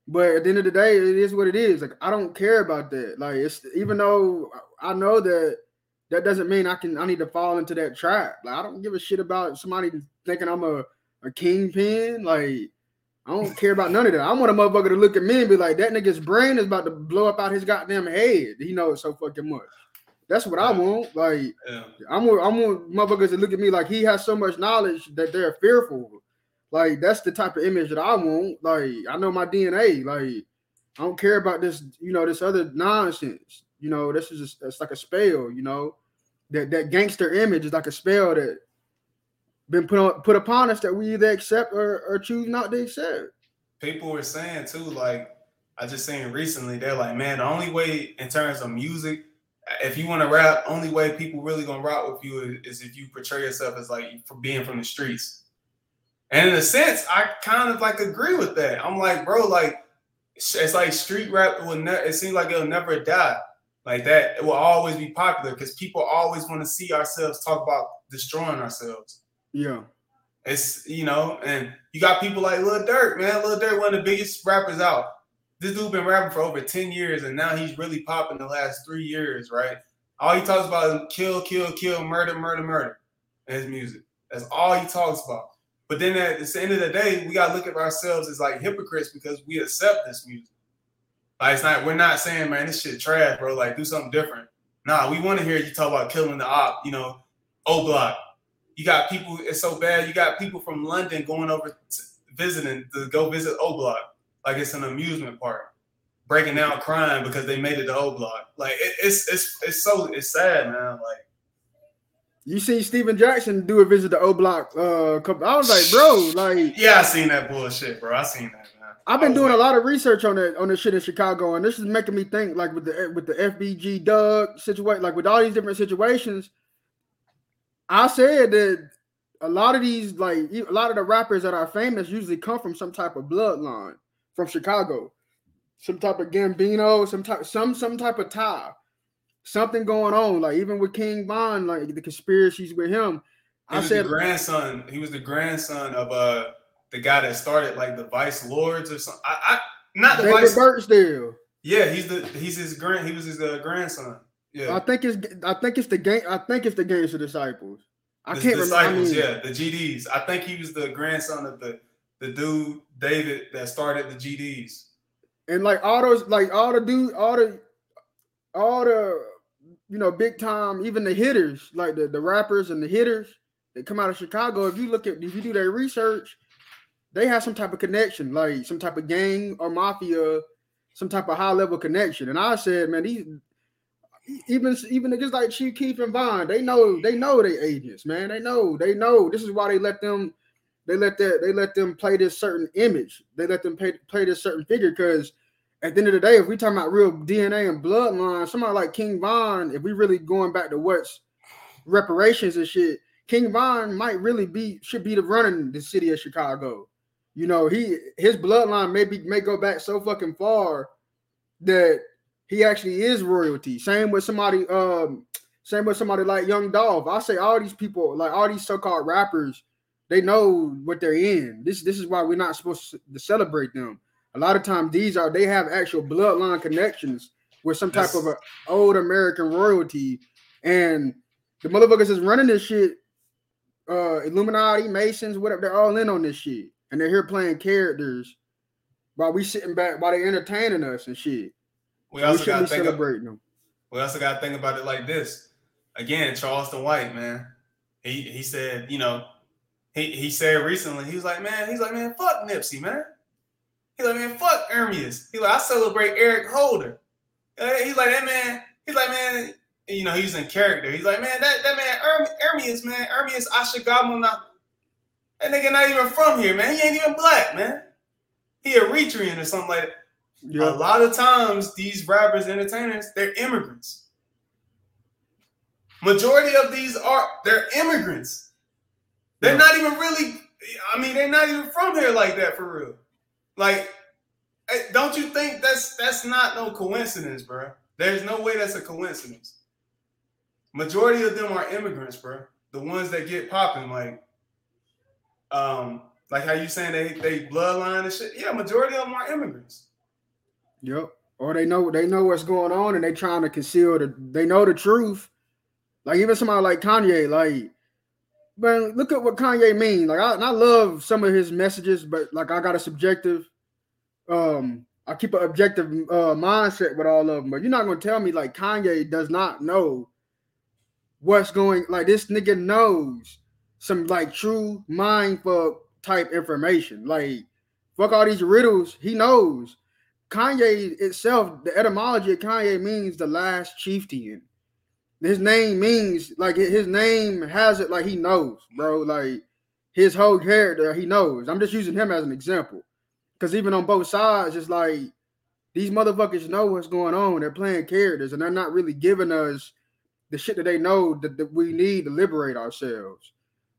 But at the end of the day, it is what it is. Like I don't care about that. Like it's even though I know that that doesn't mean I can I need to fall into that trap. Like I don't give a shit about somebody thinking I'm a, a kingpin. Like I don't care about none of that. I want a motherfucker to look at me and be like, that nigga's brain is about to blow up out his goddamn head. He knows so fucking much. That's what I want. Like yeah. I'm I want motherfuckers to look at me like he has so much knowledge that they're fearful. Like that's the type of image that I want. Like I know my DNA. Like I don't care about this, you know, this other nonsense. You know, this is just, it's like a spell. You know, that that gangster image is like a spell that been put on put upon us that we either accept or, or choose not to accept. People were saying too, like I just seen recently, they're like, man, the only way in terms of music, if you want to rap, only way people really gonna rock with you is, is if you portray yourself as like for being from the streets. And in a sense, I kind of like agree with that. I'm like, bro, like it's like street rap will never. It seems like it'll never die. Like that, it will always be popular because people always want to see ourselves talk about destroying ourselves. Yeah. It's you know, and you got people like Lil Durk, man. Lil Durk, one of the biggest rappers out. This dude been rapping for over 10 years, and now he's really popping the last three years, right? All he talks about is kill, kill, kill, murder, murder, murder in his music. That's all he talks about. But then at the end of the day, we gotta look at ourselves as like hypocrites because we accept this music. Like it's not, we're not saying, man, this shit trash, bro. Like do something different. Nah, we want to hear you talk about killing the op, you know, O Block. You got people, it's so bad. You got people from London going over to visiting to go visit O Block. Like it's an amusement park. Breaking down crime because they made it to O Block. Like it, it's it's it's so it's sad, man. Like you see Stephen Jackson do a visit to O Block. Uh, I was like, bro, like, yeah, I seen that bullshit, bro. I seen that. Man. I've been doing like, a lot of research on that on this shit in Chicago, and this is making me think, like, with the with the FBG Duck situation, like with all these different situations. I said that a lot of these, like, a lot of the rappers that are famous, usually come from some type of bloodline from Chicago, some type of Gambino, some type, some some type of tie something going on. Like even with King Von, like the conspiracies with him. He I said grandson. He was the grandson of uh the guy that started like the Vice Lords or something. I, I not the David Vice Barksdale. Yeah, he's the he's his grand. He was his uh, grandson. Yeah, I think it's I think it's the game. I think it's the Gangster Disciples. I the can't disciples, remember. yeah, the GDs. I think he was the grandson of the the dude David that started the GDs. And like all those, like all the dude, all the all the you know, big time, even the hitters, like the, the rappers and the hitters that come out of Chicago, if you look at if you do their research, they have some type of connection, like some type of gang or mafia, some type of high level connection. And I said, man, these even even niggas like Chief Keef and Von, they know they know they agents, man. They know, they know. This is why they let them they let that they let them play this certain image. They let them play, play this certain figure because at the end of the day, if we talking about real DNA and bloodline, somebody like King Von, if we really going back to what's reparations and shit, King Von might really be should be the running the city of Chicago. You know, he his bloodline maybe may go back so fucking far that he actually is royalty. Same with somebody, um, same with somebody like Young Dolph. I say all these people, like all these so-called rappers, they know what they're in. This this is why we're not supposed to celebrate them a lot of times these are they have actual bloodline connections with some type of a old American royalty, and the motherfuckers is running this shit. Uh, Illuminati, Masons, whatever, they're all in on this shit. and they're here playing characters while we sitting back while they entertaining us and shit. We So also got to think. Celebrating them. we also got to think about it like this. Again, Charleston White, man. He he said, you know, he he said recently, he was like, man, he's like, man, fuck Nipsey, man. He's like, man, fuck Ermias. He's like, I celebrate Eric Holder. He's like, that man. He's like, man. You know, he's in character. He's like, man, that that man Erm- Ermias, man, Ermias Ashigamuna. That nigga not even from here, man. He ain't even black, man. He a Eritrean or something like that. A lot of times, these rappers, entertainers, they're immigrants. Majority of these are they're immigrants. They're Yeah. not even really. I mean, they're not even from here like that for real. Like, eh, don't you think that's that's not no coincidence, bro? There's no way that's a coincidence. Majority of them are immigrants, bro. The ones that get popping, like, um, like how you saying they they bloodline and shit. Yeah, majority of them are immigrants. Yep. Or they know they know what's going on and they trying to conceal the they know the truth. Like even somebody like Kanye, like man, look at what Kanye mean. Like I, I love some of his messages, but like I got a subjective, um, I keep an objective uh mindset with all of them. But you're not gonna tell me like Kanye does not know what's going. Like this nigga knows some like true mind fuck type information. Like fuck all these riddles. He knows. Kanye itself, the etymology of Kanye means the last chieftain. His name means like his name has it like he knows, bro. Like his whole character, he knows. I'm just using him as an example. Because even on both sides, it's like these motherfuckers know what's going on. They're playing characters and they're not really giving us the shit that they know that, that we need to liberate ourselves.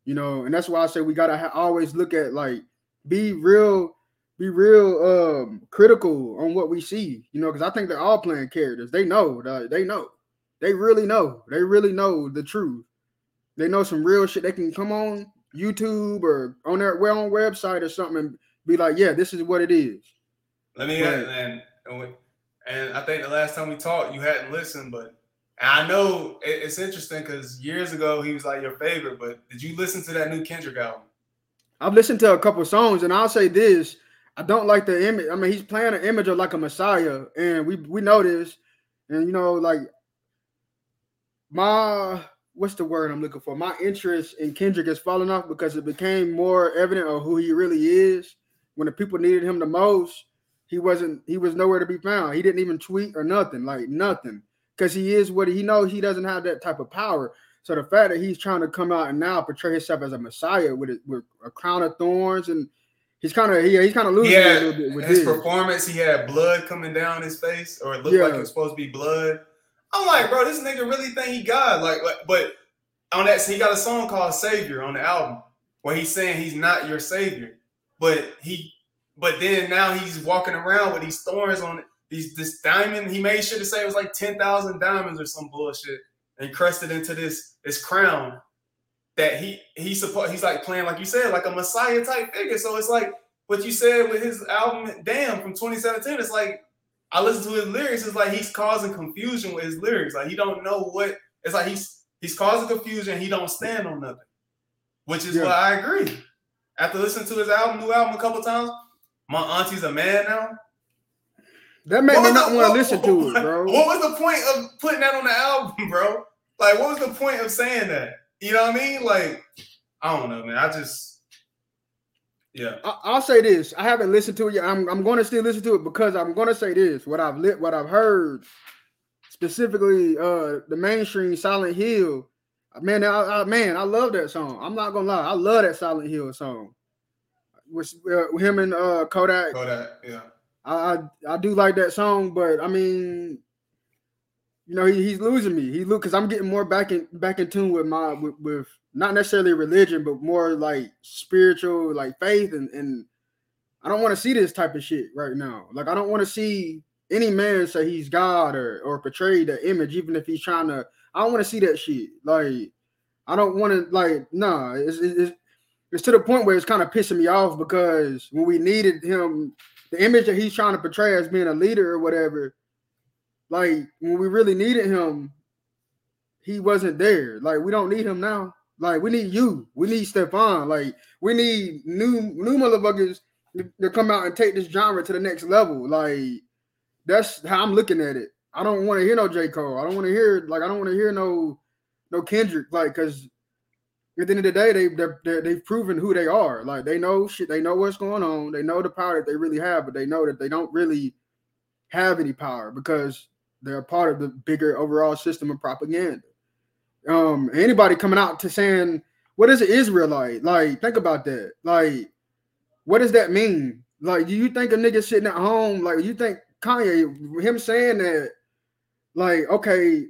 You know, and that's why I say we gotta ha- always look at like be real, be real um critical on what we see. You know, because I think they're all playing characters. They know, they know, they really know, they really know the truth. They know some real shit. They can come on YouTube or on their well own website or something and be like, yeah, this is what it is. Let me Right. and, and we- and I think the last time we talked, you hadn't listened, but I know it- it's interesting because years ago he was like your favorite. But did you listen to that new Kendrick album? I've listened to a couple songs, and I'll say this: I don't like the image. I mean, he's playing an image of like a messiah, and we we know this. And you know, like my what's the word I'm looking for? My interest in Kendrick has fallen off because it became more evident of who he really is. When the people needed him the most, he wasn't. He was nowhere to be found. He didn't even tweet or nothing, like nothing, because he is what he knows. He doesn't have that type of power. So the fact that he's trying to come out and now portray himself as a messiah with it, with a crown of thorns and he's kind of he, he's kind of losing it a little bit with his this. performance, he had blood coming down his face, or it looked like it was supposed to be blood. I'm like, bro, this nigga really think he God. Like, like, but on that, he got a song called Savior on the album where he's saying he's not your savior, but he, but then now he's walking around with these thorns on it. These this diamond, he made sure to say it was like ten thousand diamonds or some bullshit, encrusted into this this crown that he he's supposed he's like playing like you said like a messiah type figure. So it's like what you said with his album Damn from 2017. It's like I listen to his lyrics. It's like he's causing confusion with his lyrics. Like he don't know what. It's like he's he's causing confusion. He don't stand on nothing, which is Yeah. what I agree. After listening to his album, new album a couple times, my auntie's a man now. That made me not want to listen to it, bro. What was the point of putting that on the album, bro? Like, what was the point of saying that? You know what I mean? Like, I don't know, man. I just, yeah. I, I'll say this: I haven't listened to it yet. I'm I'm going to still listen to it because I'm going to say this: what I've lit, what I've heard, specifically, uh, the mainstream Silent Hill. Man, I, I, man, I love that song. I'm not gonna lie, I love that Silent Hill song. With, uh, him and uh, Kodak, Kodak, yeah. I, I I do like that song, but I mean, you know, he, he's losing me. He because I'm getting more back in back in tune with my with, with not necessarily religion, but more like spiritual, like faith, and and I don't want to see this type of shit right now. Like I don't want to see any man say he's God or or portray the image, even if he's trying to. I don't want to see that shit. Like I don't want to like nah. It's, it's it's to the point where it's kind of pissing me off because when we needed him the image that he's trying to portray as being a leader or whatever, like when we really needed him, he wasn't there. Like we don't need him now. Like we need you. We need Stefan. Like we need new new motherfuckers to, come out and take this genre to the next level. Like that's how I'm looking at it. I don't want to hear no J. Cole. I don't want to hear like I don't want to hear no no Kendrick. Like because at the end of the day, they they they've proven who they are. Like they know shit. They know what's going on. They know the power that they really have, but they know that they don't really have any power because they're a part of the bigger overall system of propaganda. Um, anybody coming out to saying what is an Israelite? Like, think about that. Like, what does that mean? Like, do you think a nigga sitting at home, like you think Kanye, him saying that, like, okay,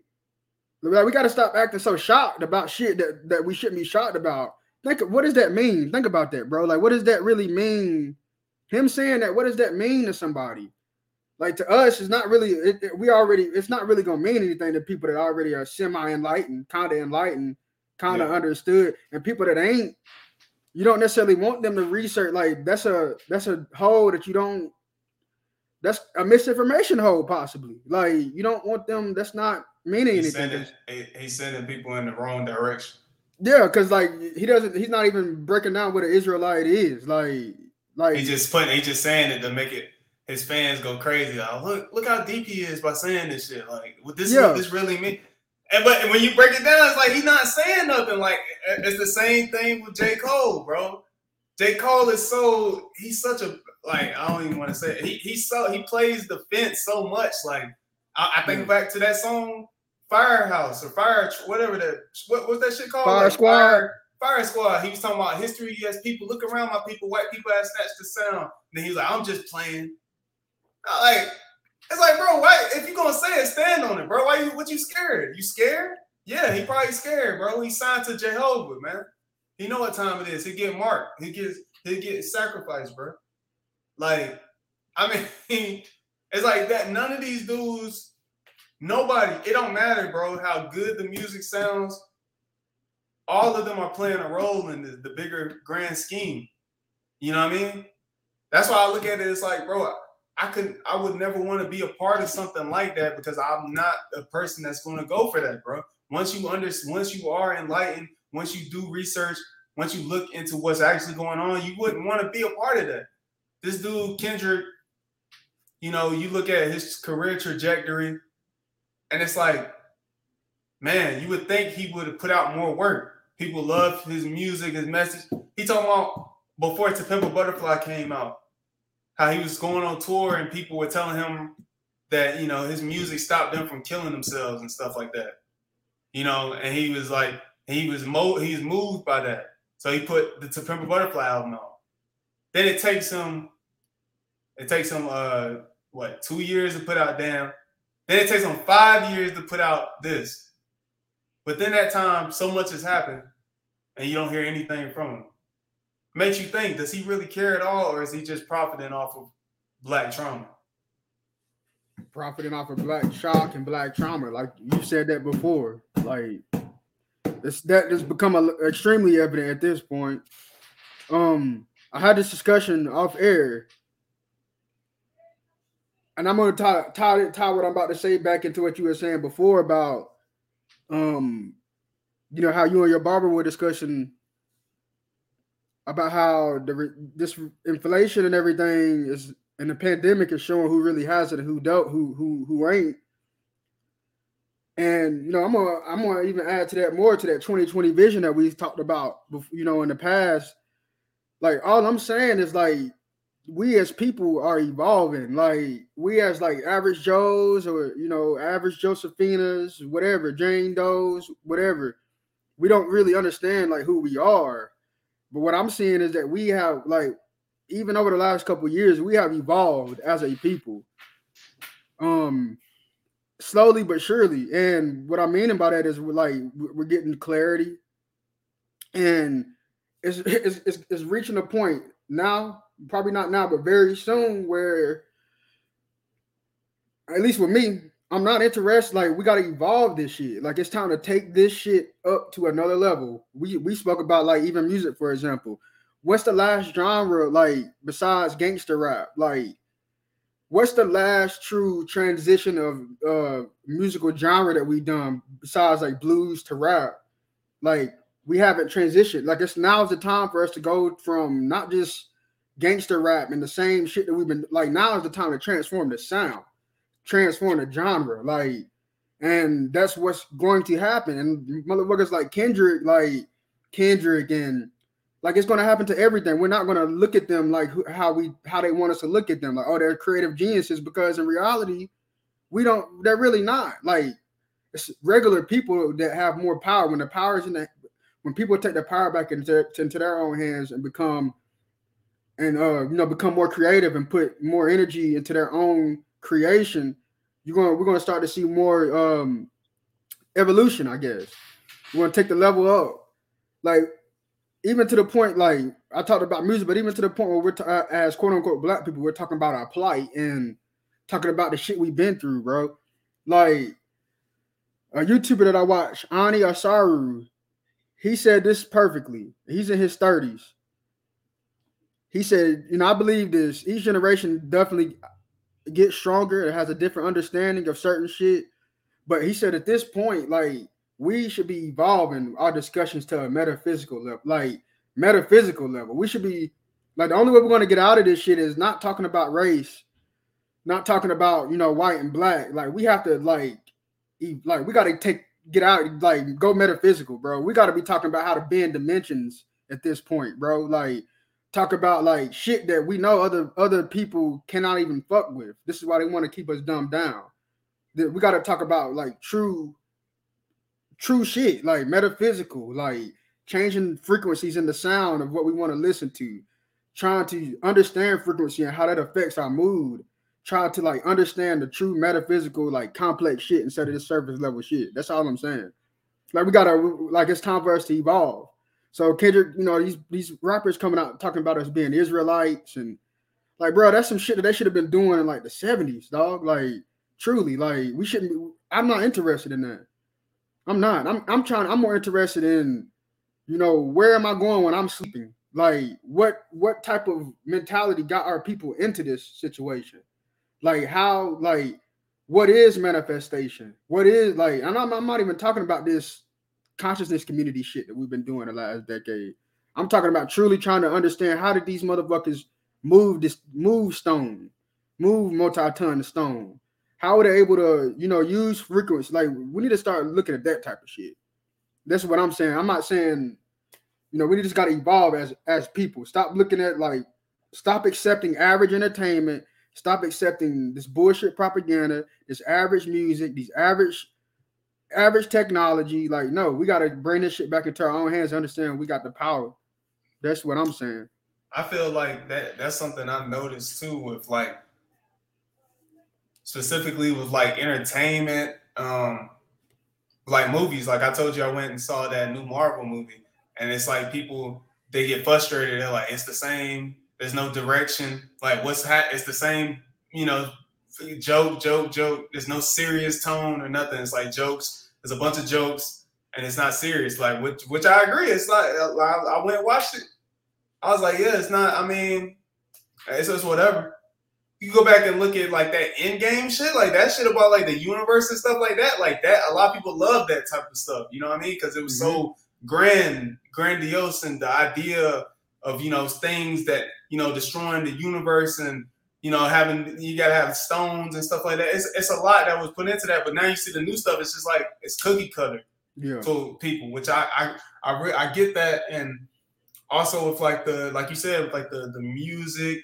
like, we gotta stop acting so shocked about shit that, that we shouldn't be shocked about. Think what does that mean? Think about that, bro. Like, what does that really mean? Him saying that, what does that mean to somebody? Like to us, it's not really. It, it, we already. It's not really gonna mean anything to people that already are semi enlightened, kind of enlightened, kind of yeah. understood, and people that ain't. You don't necessarily want them to research. Like that's a that's a hole that you don't. That's a misinformation hole, possibly. Like you don't want them. That's not meaning he's anything. Sending, he's sending people in the wrong direction. Yeah, because like he doesn't. He's not even breaking down what an Israelite is. Like, like he just putting. He just saying it to make it his fans go crazy. Like, look, look how deep he is by saying this shit. Like, what this yeah. what this really mean? And but when you break it down, it's like he's not saying nothing. Like it's the same thing with J. Cole, bro. J. Cole is so he's such a like I don't even want to say it. he he's so he plays the fence so much. Like I, I think mm. back to that song Firehouse or Fire whatever that what was that shit called? Fire like, Squad. Fire, Fire Squad. He was talking about history. Yes, people look around my people, white people have snatched the sound. And then he's like, I'm just playing. Like, it's like, bro, why if you gonna say it, stand on it, bro. Why you what you scared? You scared? Yeah, he probably scared, bro. He signed to Jehovah, man. He know what time it is. He get marked. He gets he get sacrificed, bro. Like, I mean, it's like that. None of these dudes, nobody. It don't matter, bro. How good the music sounds. All of them are playing a role in the, the bigger grand scheme. You know what I mean? That's why I look at it. It's like, bro, I could I would never want to be a part of something like that because I'm not a person that's going to go for that, bro. Once you understand, once you are enlightened, once you do research, once you look into what's actually going on, you wouldn't want to be a part of that. This dude Kendrick, you know, you look at his career trajectory, and it's like, man, you would think he would have put out more work. People love his music, his message. He talking about before To Pimp a Butterfly came out how he was going on tour and people were telling him that you know his music stopped them from killing themselves and stuff like that. You know, and he was like he was mo he's moved by that. So he put the To Butterfly album on. Then it takes him it takes him uh what two years to put out Damn. Then it takes him five years to put out this. But then that time, so much has happened, and you don't hear anything from him makes you think: Does he really care at all, or is he just profiting off of black trauma? Profiting off of black shock and black trauma, like you said that before. Like it's that has become a, extremely evident at this point. Um, I had this discussion off air, and I'm gonna tie, tie tie what I'm about to say back into what you were saying before about um, you know how you and your barber were discussing about how the this inflation and everything is and the pandemic is showing who really has it and who don't who who who ain't. And you know i'm gonna i'm gonna even add to that more to that 2020 vision that we talked about you know in the past. Like all i'm saying is like we as people are evolving. Like we as like average joes or you know average josephinas whatever jane does whatever. We don't really understand like who we are but what I'm seeing is that we have like even over the last couple years, we have evolved as a people. Um slowly but surely. And what I mean by that is we're like we're getting clarity and it's, it's, it's, it's reaching a point now, probably not now, but very soon where at least with me, I'm not interested. Like we gotta evolve this shit. Like it's time to take this shit up to another level. We we spoke about like even music, for example. What's the last genre like besides gangster rap? Like, what's the last true transition of uh musical genre that we done besides like blues to rap? Like, we haven't transitioned. Like it's now's the time for us to go from not just gangster rap and the same shit that we've been like now is the time to transform the sound, transform the genre. Like, and that's what's going to happen. And motherfuckers like Kendrick, like Kendrick and like it's going to happen to everything. We're not going to look at them like how we how they want us to look at them. Like, oh, they're creative geniuses because in reality, we don't. They're really not. Like it's regular people that have more power. When the power is in the when people take the power back into, into their own hands and become and uh you know become more creative and put more energy into their own creation, you're going to we're to start to see more um evolution. I guess we're to take the level up. Like even to the point, like I talked about music, but even to the point where we're t- uh, as quote unquote black people, we're talking about our plight and talking about the shit we've been through, bro. Like a YouTuber that I watch, Ani Asaru, he said this perfectly. He's in his 30s. He said, you know, I believe this. Each generation definitely gets stronger. It has a different understanding of certain shit. But he said at this point, like we should be evolving our discussions to a metaphysical level, like metaphysical level. We should be like the only way we're going to get out of this shit is not talking about race, not talking about you know white and black. Like we have to like, like we got to take get out, like go metaphysical, bro. We got to be talking about how to bend dimensions at this point, bro. Like talk about like shit that we know other other people cannot even fuck with. This is why they want to keep us dumbed down. That we got to talk about like true true shit, like metaphysical, like changing frequencies in the sound of what we want to listen to, trying to understand frequency and how that affects our mood, trying to like understand the true metaphysical, like complex shit instead of the surface level shit. That's all I'm saying. Like we gotta like it's time for us to evolve. So Kendrick, you know, these these rappers coming out talking about us being Israelites and like, bro, that's some shit that they should have been doing in like the 70s, dog. Like, truly, like we shouldn't be, I'm not interested in that. I'm not. I'm I'm trying. I'm more interested in, you know, where am I going when I'm sleeping? Like, what what type of mentality got our people into this situation? Like, how like what is manifestation? What is like? And I'm, I'm not even talking about this consciousness community shit that we've been doing the last decade. I'm talking about truly trying to understand how did these motherfuckers move this move stone, move multi-ton stone how are they able to, you know, use frequency? Like we need to start looking at that type of shit. That's what I'm saying. I'm not saying, you know, we just gotta evolve as as people. Stop looking at like stop accepting average entertainment, stop accepting this bullshit propaganda, this average music, these average average technology. Like, no, we gotta bring this shit back into our own hands, understand we got the power. That's what I'm saying. I feel like that that's something I've noticed too with like specifically with like entertainment, um, like movies. Like I told you, I went and saw that new Marvel movie, and it's like people they get frustrated. They're like, it's the same. There's no direction. Like what's ha- it's the same. You know, joke, joke, joke. There's no serious tone or nothing. It's like jokes. There's a bunch of jokes, and it's not serious. Like which, which I agree. It's like I, I went and watched it. I was like, yeah, it's not. I mean, it's just whatever you go back and look at like that end game shit, like that shit about like the universe and stuff like that, like that. A lot of people love that type of stuff. You know what I mean? Because it was mm-hmm. so grand, grandiose, and the idea of you know things that you know destroying the universe and you know having you gotta have stones and stuff like that. It's it's a lot that was put into that. But now you see the new stuff. It's just like it's cookie cutter yeah. to people, which I I I, re- I get that and also with like the like you said with like the the music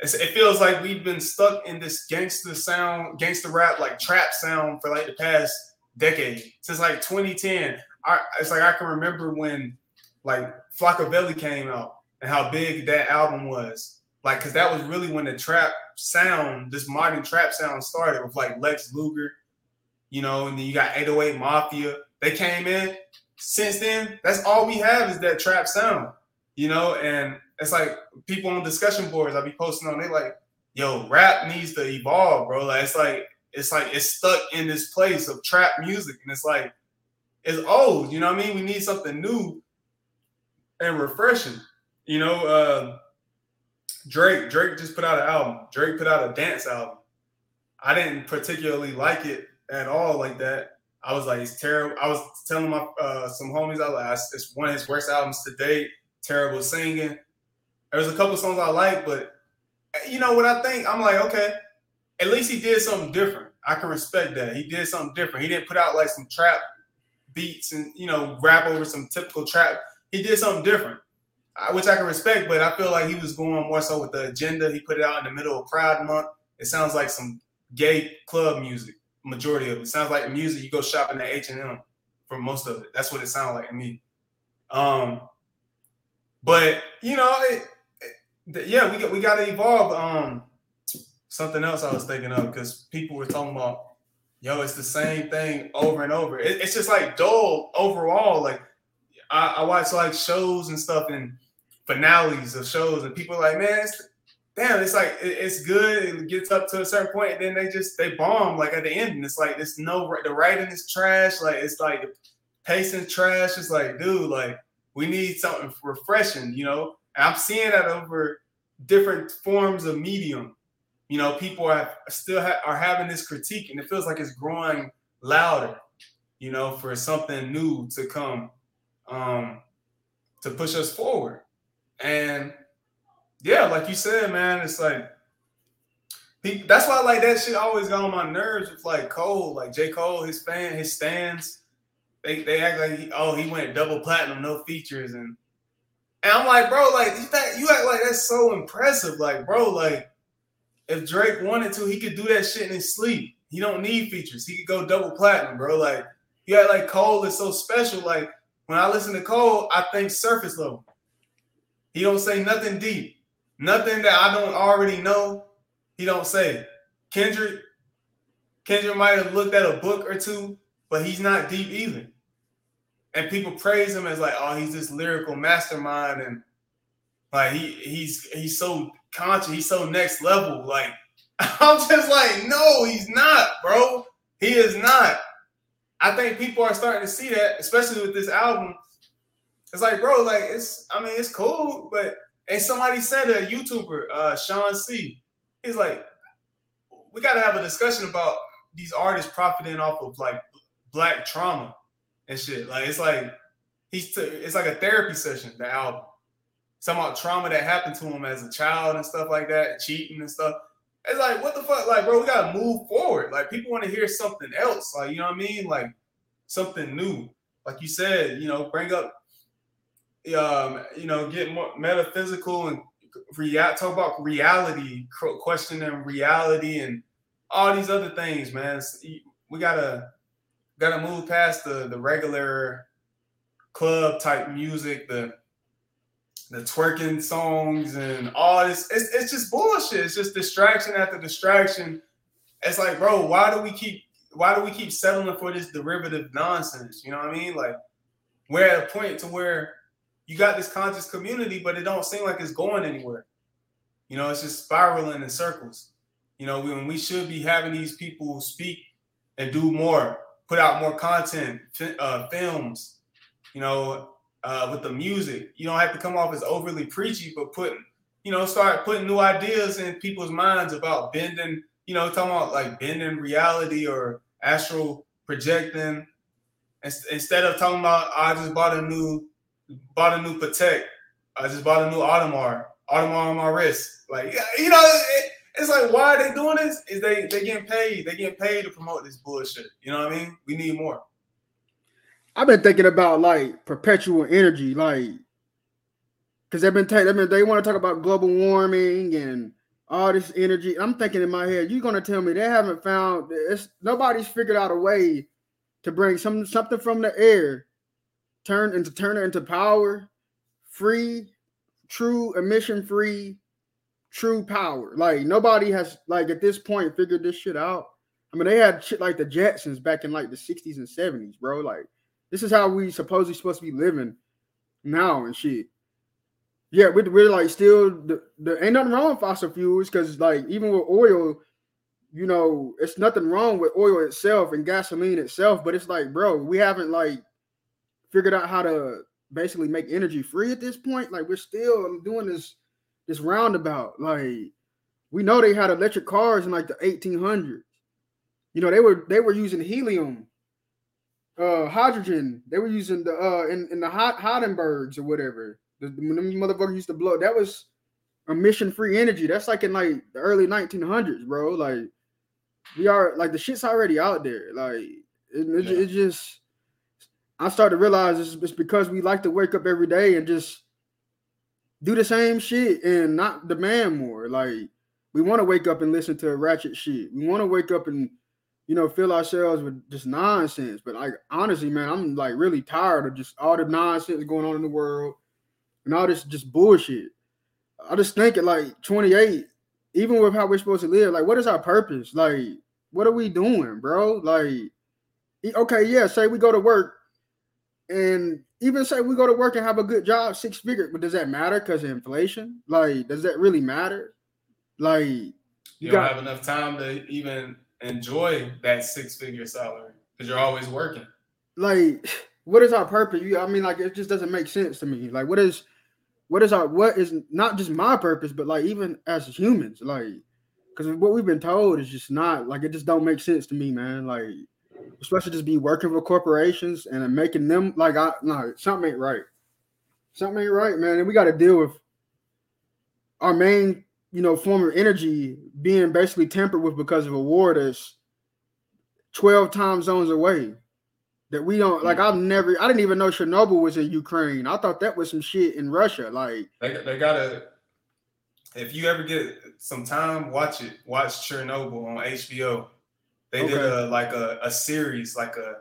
it's, it feels like we've been stuck in this gangster sound, gangster rap, like trap sound for like the past decade since like 2010. I, it's like I can remember when like Flockaveli came out and how big that album was. Like, cause that was really when the trap sound, this modern trap sound started with like Lex Luger, you know, and then you got 808 Mafia. They came in. Since then, that's all we have is that trap sound, you know, and it's like people on discussion boards I be posting on. They like, yo, rap needs to evolve, bro. Like it's like it's like it's stuck in this place of trap music, and it's like it's old. You know what I mean? We need something new and refreshing. You know, uh, Drake Drake just put out an album. Drake put out a dance album. I didn't particularly like it at all like that. I was like, it's terrible. I was telling my uh, some homies, I like, it's one of his worst albums to date. Terrible singing. There was a couple songs I like, but you know what I think? I'm like, okay, at least he did something different. I can respect that. He did something different. He didn't put out like some trap beats and you know rap over some typical trap. He did something different, which I can respect. But I feel like he was going more so with the agenda. He put it out in the middle of Pride Month. It sounds like some gay club music. Majority of it, sounds like music you go shopping at H and M for most of it. That's what it sounds like to me. Um, but you know, it, it, yeah, we got we got to evolve. Um, something else I was thinking of because people were talking about, yo, it's the same thing over and over. It, it's just like dull overall. Like I, I, watch like shows and stuff and finales of shows, and people are like, man, it's, damn, it's like it, it's good. It gets up to a certain point, and then they just they bomb like at the end, and it's like it's no the writing is trash. Like it's like the pacing trash. It's like, dude, like we need something refreshing, you know. And I'm seeing that over different forms of medium you know, people are still ha- are having this critique, and it feels like it's growing louder. You know, for something new to come, um, to push us forward. And yeah, like you said, man, it's like he, that's why like that shit always got on my nerves with like Cole, like J. Cole, his fan, his stands. They, they act like he, oh he went double platinum, no features, and and I'm like, bro, like you, you act like that's so impressive, like bro, like if Drake wanted to, he could do that shit in his sleep. He don't need features. He could go double platinum, bro. Like you got like Cole is so special. Like when I listen to Cole, I think surface level. He don't say nothing deep, nothing that I don't already know. He don't say. Kendrick, Kendrick might have looked at a book or two, but he's not deep either. And people praise him as like, oh, he's this lyrical mastermind, and like he he's he's so conscious. He's so next level. Like I'm just like, no, he's not, bro. He is not. I think people are starting to see that, especially with this album. It's like, bro, like it's. I mean, it's cool, but and somebody said a YouTuber, uh, Sean C. He's like, we got to have a discussion about these artists profiting off of like black trauma and shit. Like it's like he's t- it's like a therapy session. The album some about trauma that happened to him as a child and stuff like that, cheating and stuff. It's like, what the fuck? Like, bro, we gotta move forward. Like, people want to hear something else. Like, you know what I mean? Like something new. Like you said, you know, bring up um, you know, get more metaphysical and rea- talk about reality, questioning reality and all these other things, man. We gotta gotta move past the the regular club type music, the the twerking songs and all this. It's, it's just bullshit. It's just distraction after distraction. It's like, bro, why do we keep why do we keep settling for this derivative nonsense? You know what I mean? Like we're at a point to where you got this conscious community, but it don't seem like it's going anywhere. You know, it's just spiraling in circles. You know, when we should be having these people speak and do more, put out more content, uh, films, you know, uh, with the music. You don't have to come off as overly preachy, but putting, you know, start putting new ideas in people's minds about bending, you know, talking about like bending reality or astral projecting. Instead of talking about, I just bought a new, bought a new Patek. I just bought a new Audemars, Audemars on my wrist. Like, you know, it, it's like, why are they doing this? Is they they getting paid? They getting paid to promote this bullshit. You know what I mean? We need more. I've been thinking about like perpetual energy, like because they've been taking, been, they want to talk about global warming and all this energy. I'm thinking in my head, you're gonna tell me they haven't found it's nobody's figured out a way to bring some something from the air, turn into turn it into power, free, true emission free, true power. Like nobody has like at this point figured this shit out. I mean, they had shit like the Jetsons back in like the 60s and 70s, bro. Like this is how we supposedly supposed to be living now and shit. Yeah, we're, we're like still the, the ain't nothing wrong with fossil fuels because like even with oil, you know, it's nothing wrong with oil itself and gasoline itself, but it's like, bro, we haven't like figured out how to basically make energy free at this point. Like we're still doing this this roundabout. Like we know they had electric cars in like the 1800s. You know, they were they were using helium uh hydrogen. They were using the uh in, in the hot Hindenburgs or whatever. The, the motherfucker used to blow. That was emission free energy. That's like in like the early 1900s, bro. Like we are like the shit's already out there. Like it, it, yeah. it just I started to realize it's, it's because we like to wake up every day and just do the same shit and not demand more. Like we want to wake up and listen to ratchet shit. We want to wake up and you know fill ourselves with just nonsense. But like honestly, man, I'm like really tired of just all the nonsense going on in the world and all this just bullshit. I just think at like 28, even with how we're supposed to live, like what is our purpose? Like, what are we doing, bro? Like, okay, yeah, say we go to work and even say we go to work and have a good job, six figure, but does that matter because of inflation? Like, does that really matter? Like, you, you don't got, have enough time to even enjoy that six figure salary because you're always working. Like, what is our purpose? You, I mean, like, it just doesn't make sense to me. Like, what is what is our what is not just my purpose, but like even as humans, like because what we've been told is just not like it just don't make sense to me, man. Like especially just be working for corporations and making them like I no something ain't right. Something ain't right, man. And we got to deal with our main, you know, form of energy being basically tampered with because of a war that's 12 time zones away that we don't like. I've never, I didn't even know Chernobyl was in Ukraine. I thought that was some shit in Russia. Like they, they gotta. If you ever get some time, watch it. Watch Chernobyl on HBO. They okay. did a like a, a series, like a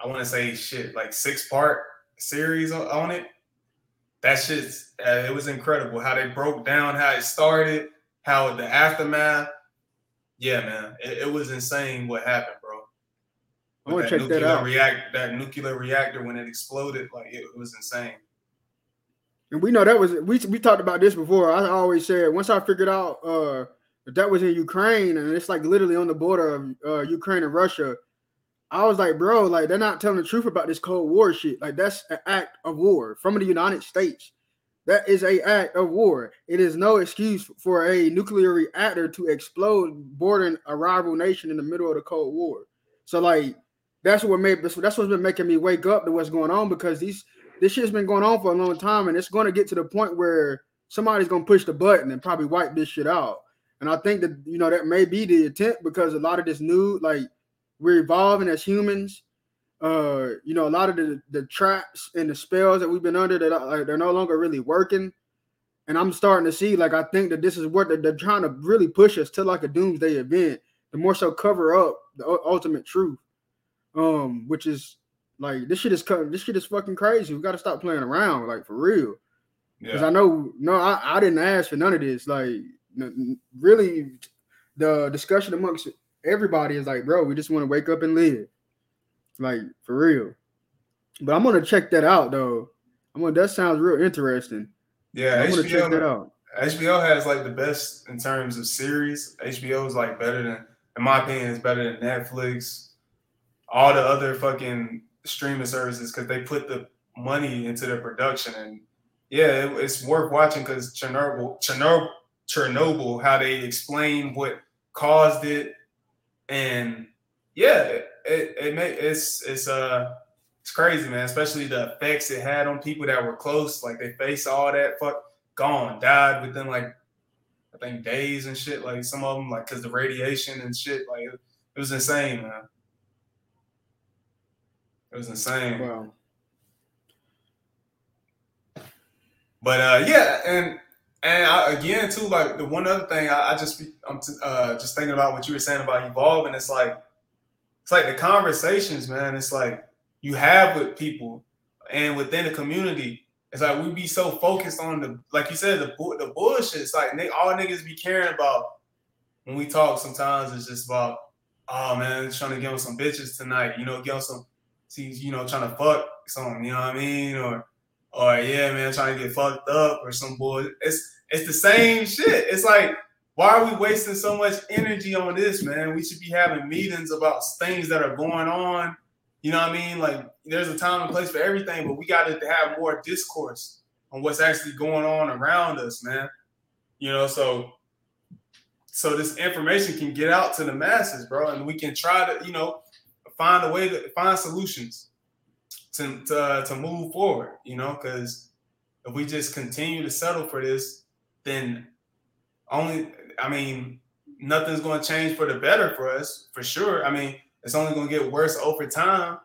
I want to say shit, like six part series on it. That shit's uh, it was incredible how they broke down how it started, how the aftermath. Yeah, man, it, it was insane what happened, bro. I want to check that out. React that nuclear reactor when it exploded, like it, it was insane. And we know that was we we talked about this before. I always said once I figured out uh that was in Ukraine and it's like literally on the border of uh, Ukraine and Russia. I was like, bro, like they're not telling the truth about this Cold War shit. Like that's an act of war from the United States. That is a act of war. It is no excuse for a nuclear reactor to explode bordering a rival nation in the middle of the Cold War. So like that's what made that's what's been making me wake up to what's going on because these this shit's been going on for a long time and it's going to get to the point where somebody's going to push the button and probably wipe this shit out. And I think that you know that may be the intent because a lot of this new like we're evolving as humans. Uh, you know, a lot of the the traps and the spells that we've been under that like, they're no longer really working. And I'm starting to see like I think that this is what they're, they're trying to really push us to like a doomsday event. The more so cover up the ultimate truth um, which is like this shit is this shit is fucking crazy. We got to stop playing around, like for real. Because yeah. I know, no, I, I didn't ask for none of this. Like, really, the discussion amongst everybody is like, bro, we just want to wake up and live, like for real. But I'm gonna check that out though. I'm gonna. That sounds real interesting. Yeah, I'm HBO, gonna check that out. HBO has like the best in terms of series. HBO is like better than, in my opinion, is better than Netflix, all the other fucking streaming services because they put the money into the production and yeah, it, it's worth watching because Chernobyl, Chernobyl, Chernobyl, how they explain what caused it, and yeah, it it, it may, it's it's uh it's crazy, man. Especially the effects it had on people that were close, like they face all that fuck gone, died within like I think days and shit. Like some of them, like because the radiation and shit, like it, it was insane, man. It was insane. Wow. But uh, yeah, and and I, again too, like the one other thing I, I just I'm t- uh, just thinking about what you were saying about evolving. It's like it's like the conversations, man. It's like you have with people and within the community. It's like we be so focused on the, like you said, the the bullshit. It's like all niggas be caring about when we talk. Sometimes it's just about, oh man, trying to get on some bitches tonight. You know, get some he's you know trying to fuck someone, you know what I mean, or or yeah, man, trying to get fucked up or some boy. It's it's the same shit. It's like why are we wasting so much energy on this, man? We should be having meetings about things that are going on. You know what I mean? Like there's a time and place for everything, but we got to have more discourse on what's actually going on around us, man. You know, so so this information can get out to the masses, bro, and we can try to, you know, find a way to find solutions. To to, to move forward. You know, because if we just continue to settle for this, then only I mean nothing's going to change for the better for us for sure. I mean it's only going to get worse over time.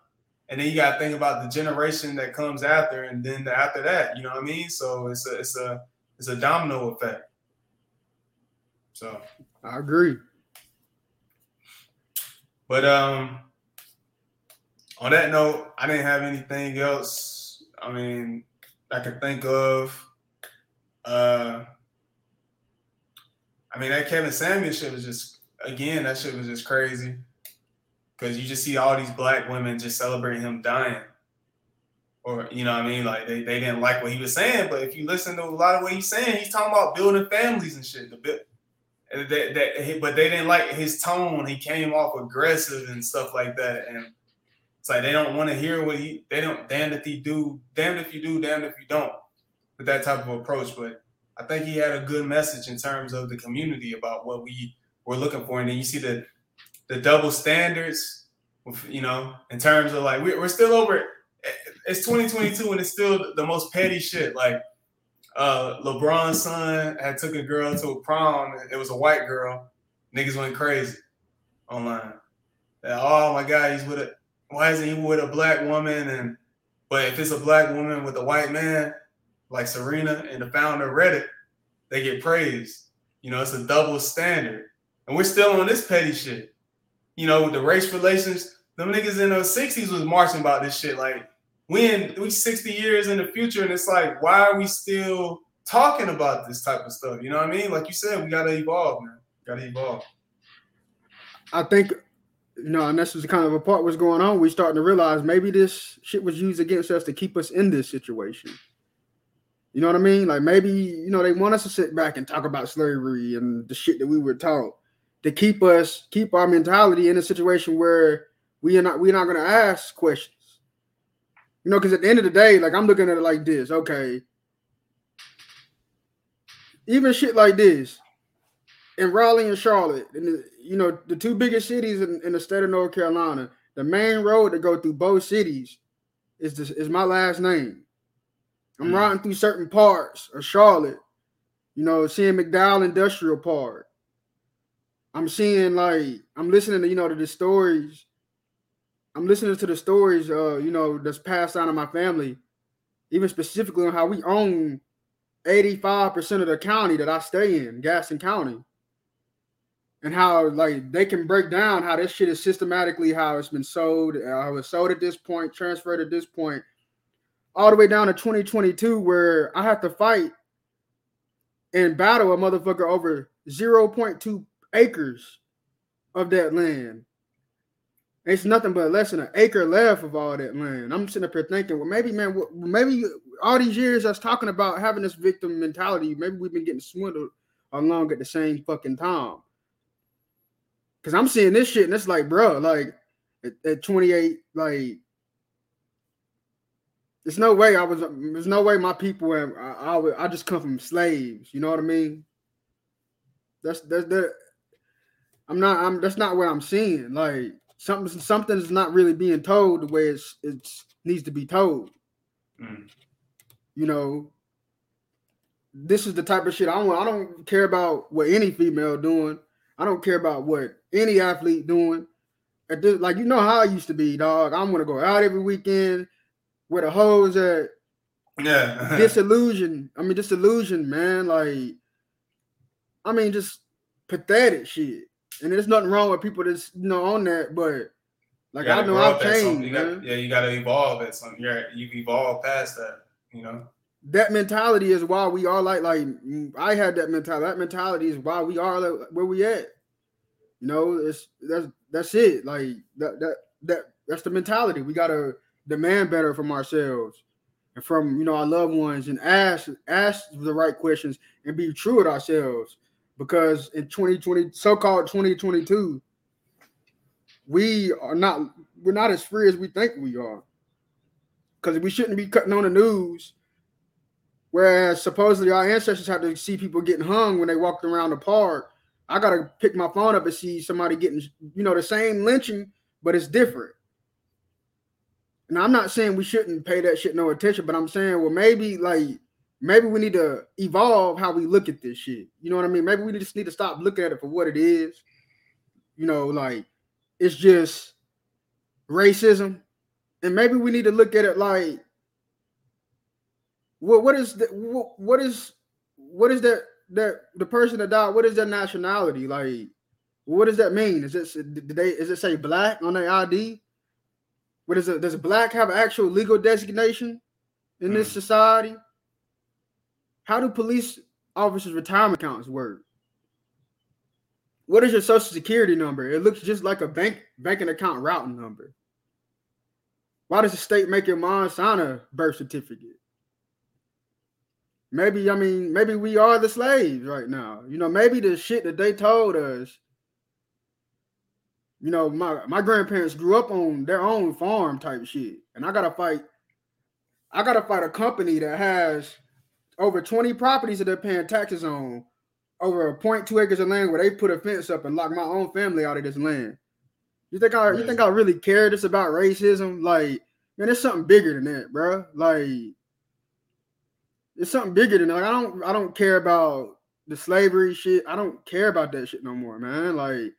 And then you got to think about the generation that comes after, and then the, after that. You know what I mean? So it's a it's a it's a domino effect. So I agree. But um, on that note, I didn't have anything else. I mean, I could think of. Uh, I mean, that Kevin Samuels shit was just again, that shit was just crazy. Cause you just see all these black women just celebrating him dying. Or, you know what I mean? Like they, they didn't like what he was saying, but if you listen to a lot of what he's saying, he's talking about building families and shit. The bit that, that but they didn't like his tone. He came off aggressive and stuff like that. And it's like they don't want to hear what he they don't damn if he do, damned if you do, damned if you don't, with that type of approach. But I think he had a good message in terms of the community about what we were looking for. And then you see the the double standards, you know, in terms of like we're, we're still over. It's 2022 and it's still the most petty shit. Like uh LeBron's son had took a girl to a prom. It was a white girl. Niggas went crazy online. oh my god, he's with a why isn't he with a black woman? And but if it's a black woman with a white man, like Serena and the founder of Reddit, they get praised. You know, it's a double standard. And we're still on this petty shit you know, the race relations, them niggas in the 60s was marching about this shit. Like, we in we 60 years in the future, and it's like, why are we still talking about this type of stuff? You know what I mean? Like you said, we gotta evolve, man. Gotta evolve. I think you know, and this is kind of a part what's going on. We starting to realize maybe this shit was used against us to keep us in this situation. You know what I mean? Like maybe you know they want us to sit back and talk about slavery and the shit that we were taught to keep us keep our mentality in a situation where we are not we're not gonna ask questions. You know, because at the end of the day, like I'm looking at it like this, okay. Even shit like this in Raleigh and Charlotte, and you know, the two biggest cities in, in, the state of North Carolina, the main road to go through both cities is this is my last name. I'm mm. riding through certain parts of Charlotte, you know, seeing McDowell Industrial Park, I'm seeing like I'm listening to you know to the stories. I'm listening to the stories, uh, you know, that's passed down to my family, even specifically on how we own 85% of the county that I stay in, Gaston County. And how like they can break down how this shit is systematically how it's been sold, uh, how it's sold at this point, transferred at this point, all the way down to 2022, where I have to fight and battle a motherfucker over 0.2 acres of that land. It's nothing but less than an acre left of all that land. I'm sitting up here thinking, well, maybe, man, maybe all these years us talking about having this victim mentality, maybe we've been getting swindled along at the same fucking time. Cause I'm seeing this shit and it's like, bro, like at, at 28, like there's no way I was. There's no way my people. I, I, I just come from slaves. You know what I mean? That's that's that. I'm not. I'm. That's not what I'm seeing. Like something. Something's not really being told the way it's. It's needs to be told. Mm. You know. This is the type of shit I want. I don't care about what any female doing. I don't care about what any athlete doing. At this, like you know how I used to be, dog. I'm gonna go out every weekend with a hose at. Yeah. disillusion. I mean, disillusion, man. Like, I mean, just pathetic shit and there's nothing wrong with people that's you know on that, but like I know I've changed. You got, yeah, you got to evolve at something. You're you've evolved past that. You know. That mentality is why we are like like I had that mentality. That mentality is why we are like, where we at. You know, it's that's that's it. Like that that that that's the mentality. We gotta demand better from ourselves and from you know our loved ones and ask ask the right questions and be true with ourselves because in 2020, so-called 2022, we are not we're not as free as we think we are. Because we shouldn't be cutting on the news. Whereas supposedly our ancestors had to see people getting hung when they walked around the park. I gotta pick my phone up and see somebody getting, you know, the same lynching, but it's different. and I'm not saying we shouldn't pay that shit no attention, but I'm saying, well, maybe like maybe we need to evolve how we look at this shit. You know what I mean? Maybe we just need to stop looking at it for what it is. You know, like it's just racism, and maybe we need to look at it like what what is the what, what is what is that that the person that died? What is their nationality? Like, what does that mean? Is it did they is it say black on their ID? What is it? Does black have an actual legal designation in this mm. society? How do police officers' retirement accounts work? What is your social security number? It looks just like a bank banking account routing number. Why does the state make your mom sign a birth certificate? Maybe I mean maybe we are the slaves right now. You know, maybe the shit that they told us you know, my my grandparents grew up on their own farm type shit, and I gotta fight. I gotta fight a company that has over 20 properties that they're paying taxes on, over 0.2 acres of land where they put a fence up and lock my own family out of this land. You think I you think I really care this about racism? Like, man, it's something bigger than that, bro. Like, it's something bigger than that. Like, I don't I don't care about the slavery shit. I don't care about that shit no more, man. Like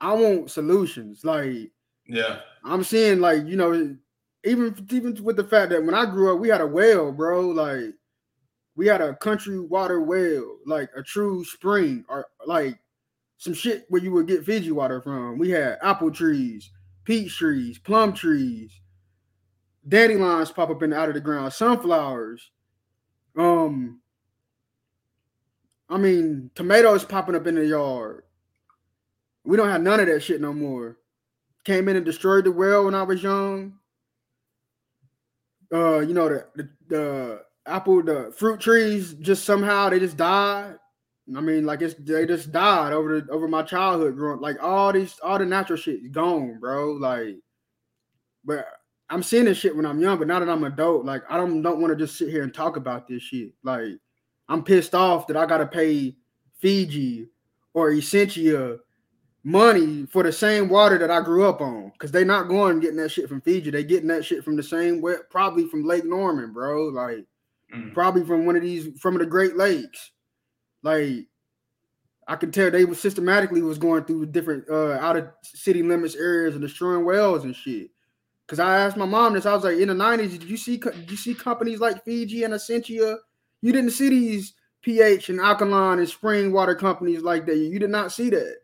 I want solutions. Like, yeah, I'm seeing like you know, even even with the fact that when I grew up, we had a well, bro. Like, we had a country water well, like a true spring, or like some shit where you would get Fiji water from. We had apple trees, peach trees, plum trees, dandelions pop up in out of the ground, sunflowers. Um, I mean, tomatoes popping up in the yard. We don't have none of that shit no more. Came in and destroyed the well when I was young. Uh, you know, the, the, the apple, the fruit trees just somehow they just died. I mean, like it's they just died over the over my childhood growing. Like all these, all the natural shit is gone, bro. Like, but I'm seeing this shit when I'm young, but now that I'm adult, like I don't don't want to just sit here and talk about this shit. Like, I'm pissed off that I gotta pay Fiji or Essentia money for the same water that I grew up on. Cause they not going getting that shit from Fiji. They getting that shit from the same way, probably from Lake Norman, bro. Like mm. probably from one of these from the Great Lakes. Like I could tell they was systematically was going through different uh out of city limits areas and destroying wells and shit. Cause I asked my mom this, I was like, in the 90s, did you see did you see companies like Fiji and Essentia? You didn't see these pH and alkaline and spring water companies like that. You did not see that.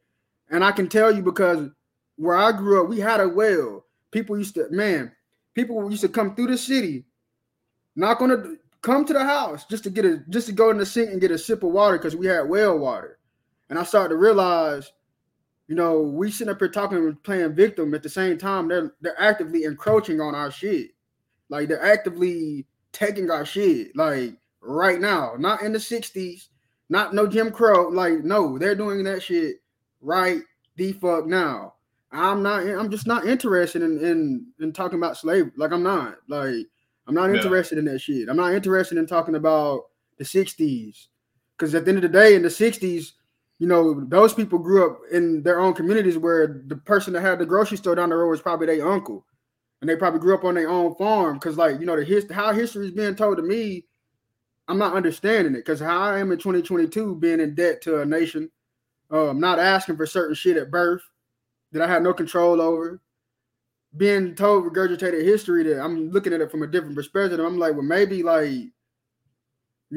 And I can tell you because where I grew up, we had a well. People used to, man, people used to come through the city, not gonna come to the house just to get a just to go in the sink and get a sip of water because we had well water. And I started to realize, you know, we sitting up here talking and playing victim at the same time. They're they're actively encroaching on our shit. Like they're actively taking our shit. Like right now, not in the 60s, not no Jim Crow. Like, no, they're doing that shit right the fuck now. I'm not. I'm just not interested in in, in talking about slavery. Like I'm not. Like I'm not interested yeah. in that shit. I'm not interested in talking about the '60s because at the end of the day, in the '60s, you know, those people grew up in their own communities where the person that had the grocery store down the road was probably their uncle, and they probably grew up on their own farm. Because like you know, the his how history is being told to me, I'm not understanding it. Because how I am in 2022, being in debt to a nation um, not asking for certain shit at birth that I had no control over, being told regurgitated history that I'm looking at it from a different perspective. I'm like, well, maybe like, you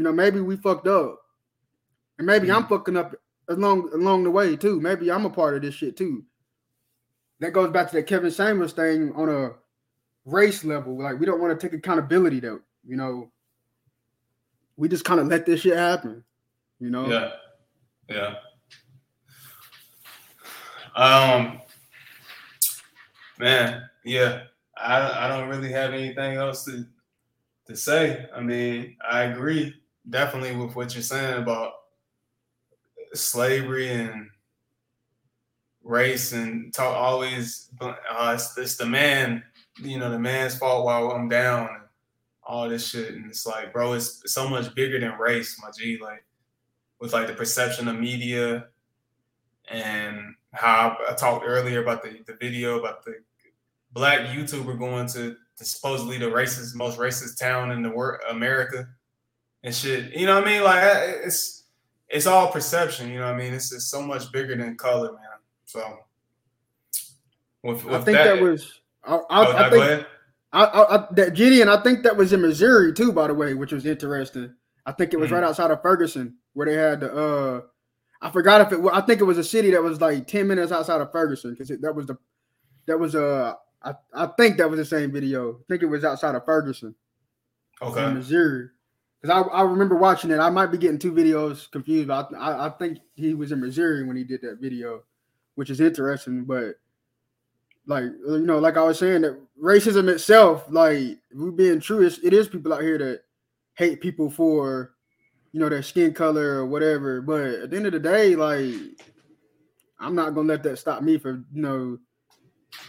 know, maybe we fucked up, and maybe mm-hmm. I'm fucking up along along the way too. Maybe I'm a part of this shit too. That goes back to that Kevin Samuels thing on a race level. Like we don't want to take accountability though. You know, we just kind of let this shit happen. You know. Yeah. Yeah. Um, man, yeah, I I don't really have anything else to to say. I mean, I agree definitely with what you're saying about slavery and race and talk always uh, it's, it's the man, you know, the man's fault while I'm down and all this shit. And it's like, bro, it's, so much bigger than race, my G. Like with like the perception of media and how I talked earlier about the, the video about the black YouTuber going to supposedly the racist, most racist town in the world, America, and shit. You know what I mean? Like it's it's all perception. You know what I mean? It's just so much bigger than color, man. So with, with I think that, that was. I, I, oh, I think I, I, that Gideon. I think that was in Missouri too, by the way, which was interesting. I think it was mm-hmm. right outside of Ferguson where they had the. uh I forgot if it. I think it was a city that was like ten minutes outside of Ferguson because that was the. That was uh I, I think that was the same video. I think it was outside of Ferguson. Okay. Missouri. Because I, I remember watching it. I might be getting two videos confused, but I, I think he was in Missouri when he did that video, which is interesting. But like you know, like I was saying, that racism itself, like we being true, it's, it is people out here that hate people for you know their skin color or whatever. But at the end of the day, like I'm not gonna let that stop me from you know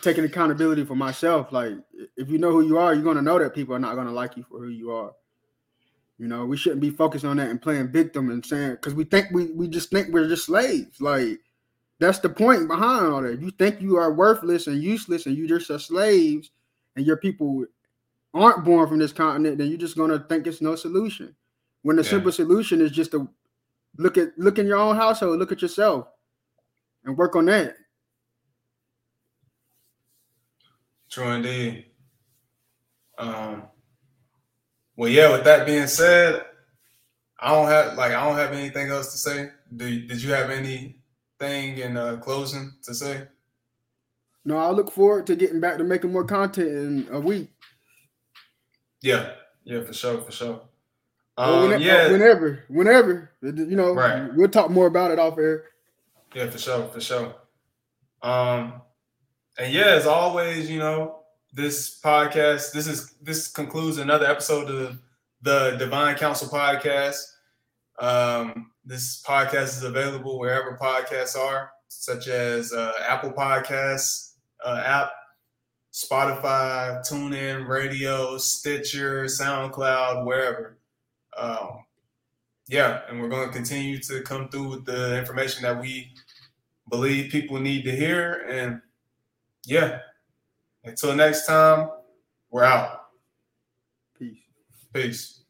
taking accountability for myself. Like if you know who you are, you're gonna know that people are not gonna like you for who you are. You know, we shouldn't be focused on that and playing victim and saying because we think we we just think we're just slaves. Like that's the point behind all that. You think you are worthless and useless and you just are slaves and your people aren't born from this continent, then you're just gonna think it's no solution. When the yeah. simple solution is just to look at look in your own household, look at yourself, and work on that. True indeed. Um, well, yeah. With that being said, I don't have like I don't have anything else to say. Did Did you have anything in uh, closing to say? No, I look forward to getting back to making more content in a week. Yeah, yeah, for sure, for sure. Um, whenever, yeah, whenever, whenever, you know, right. we'll talk more about it off air. Yeah, for sure, for sure. Um, and yeah, as always, you know, this podcast, this is this concludes another episode of the Divine Counsel podcast. Um, this podcast is available wherever podcasts are, such as uh, Apple Podcasts uh, app, Spotify, TuneIn Radio, Stitcher, SoundCloud, wherever. Um, yeah, and we're going to continue to come through with the information that we believe people need to hear. And yeah, until next time, we're out. Peace. Peace.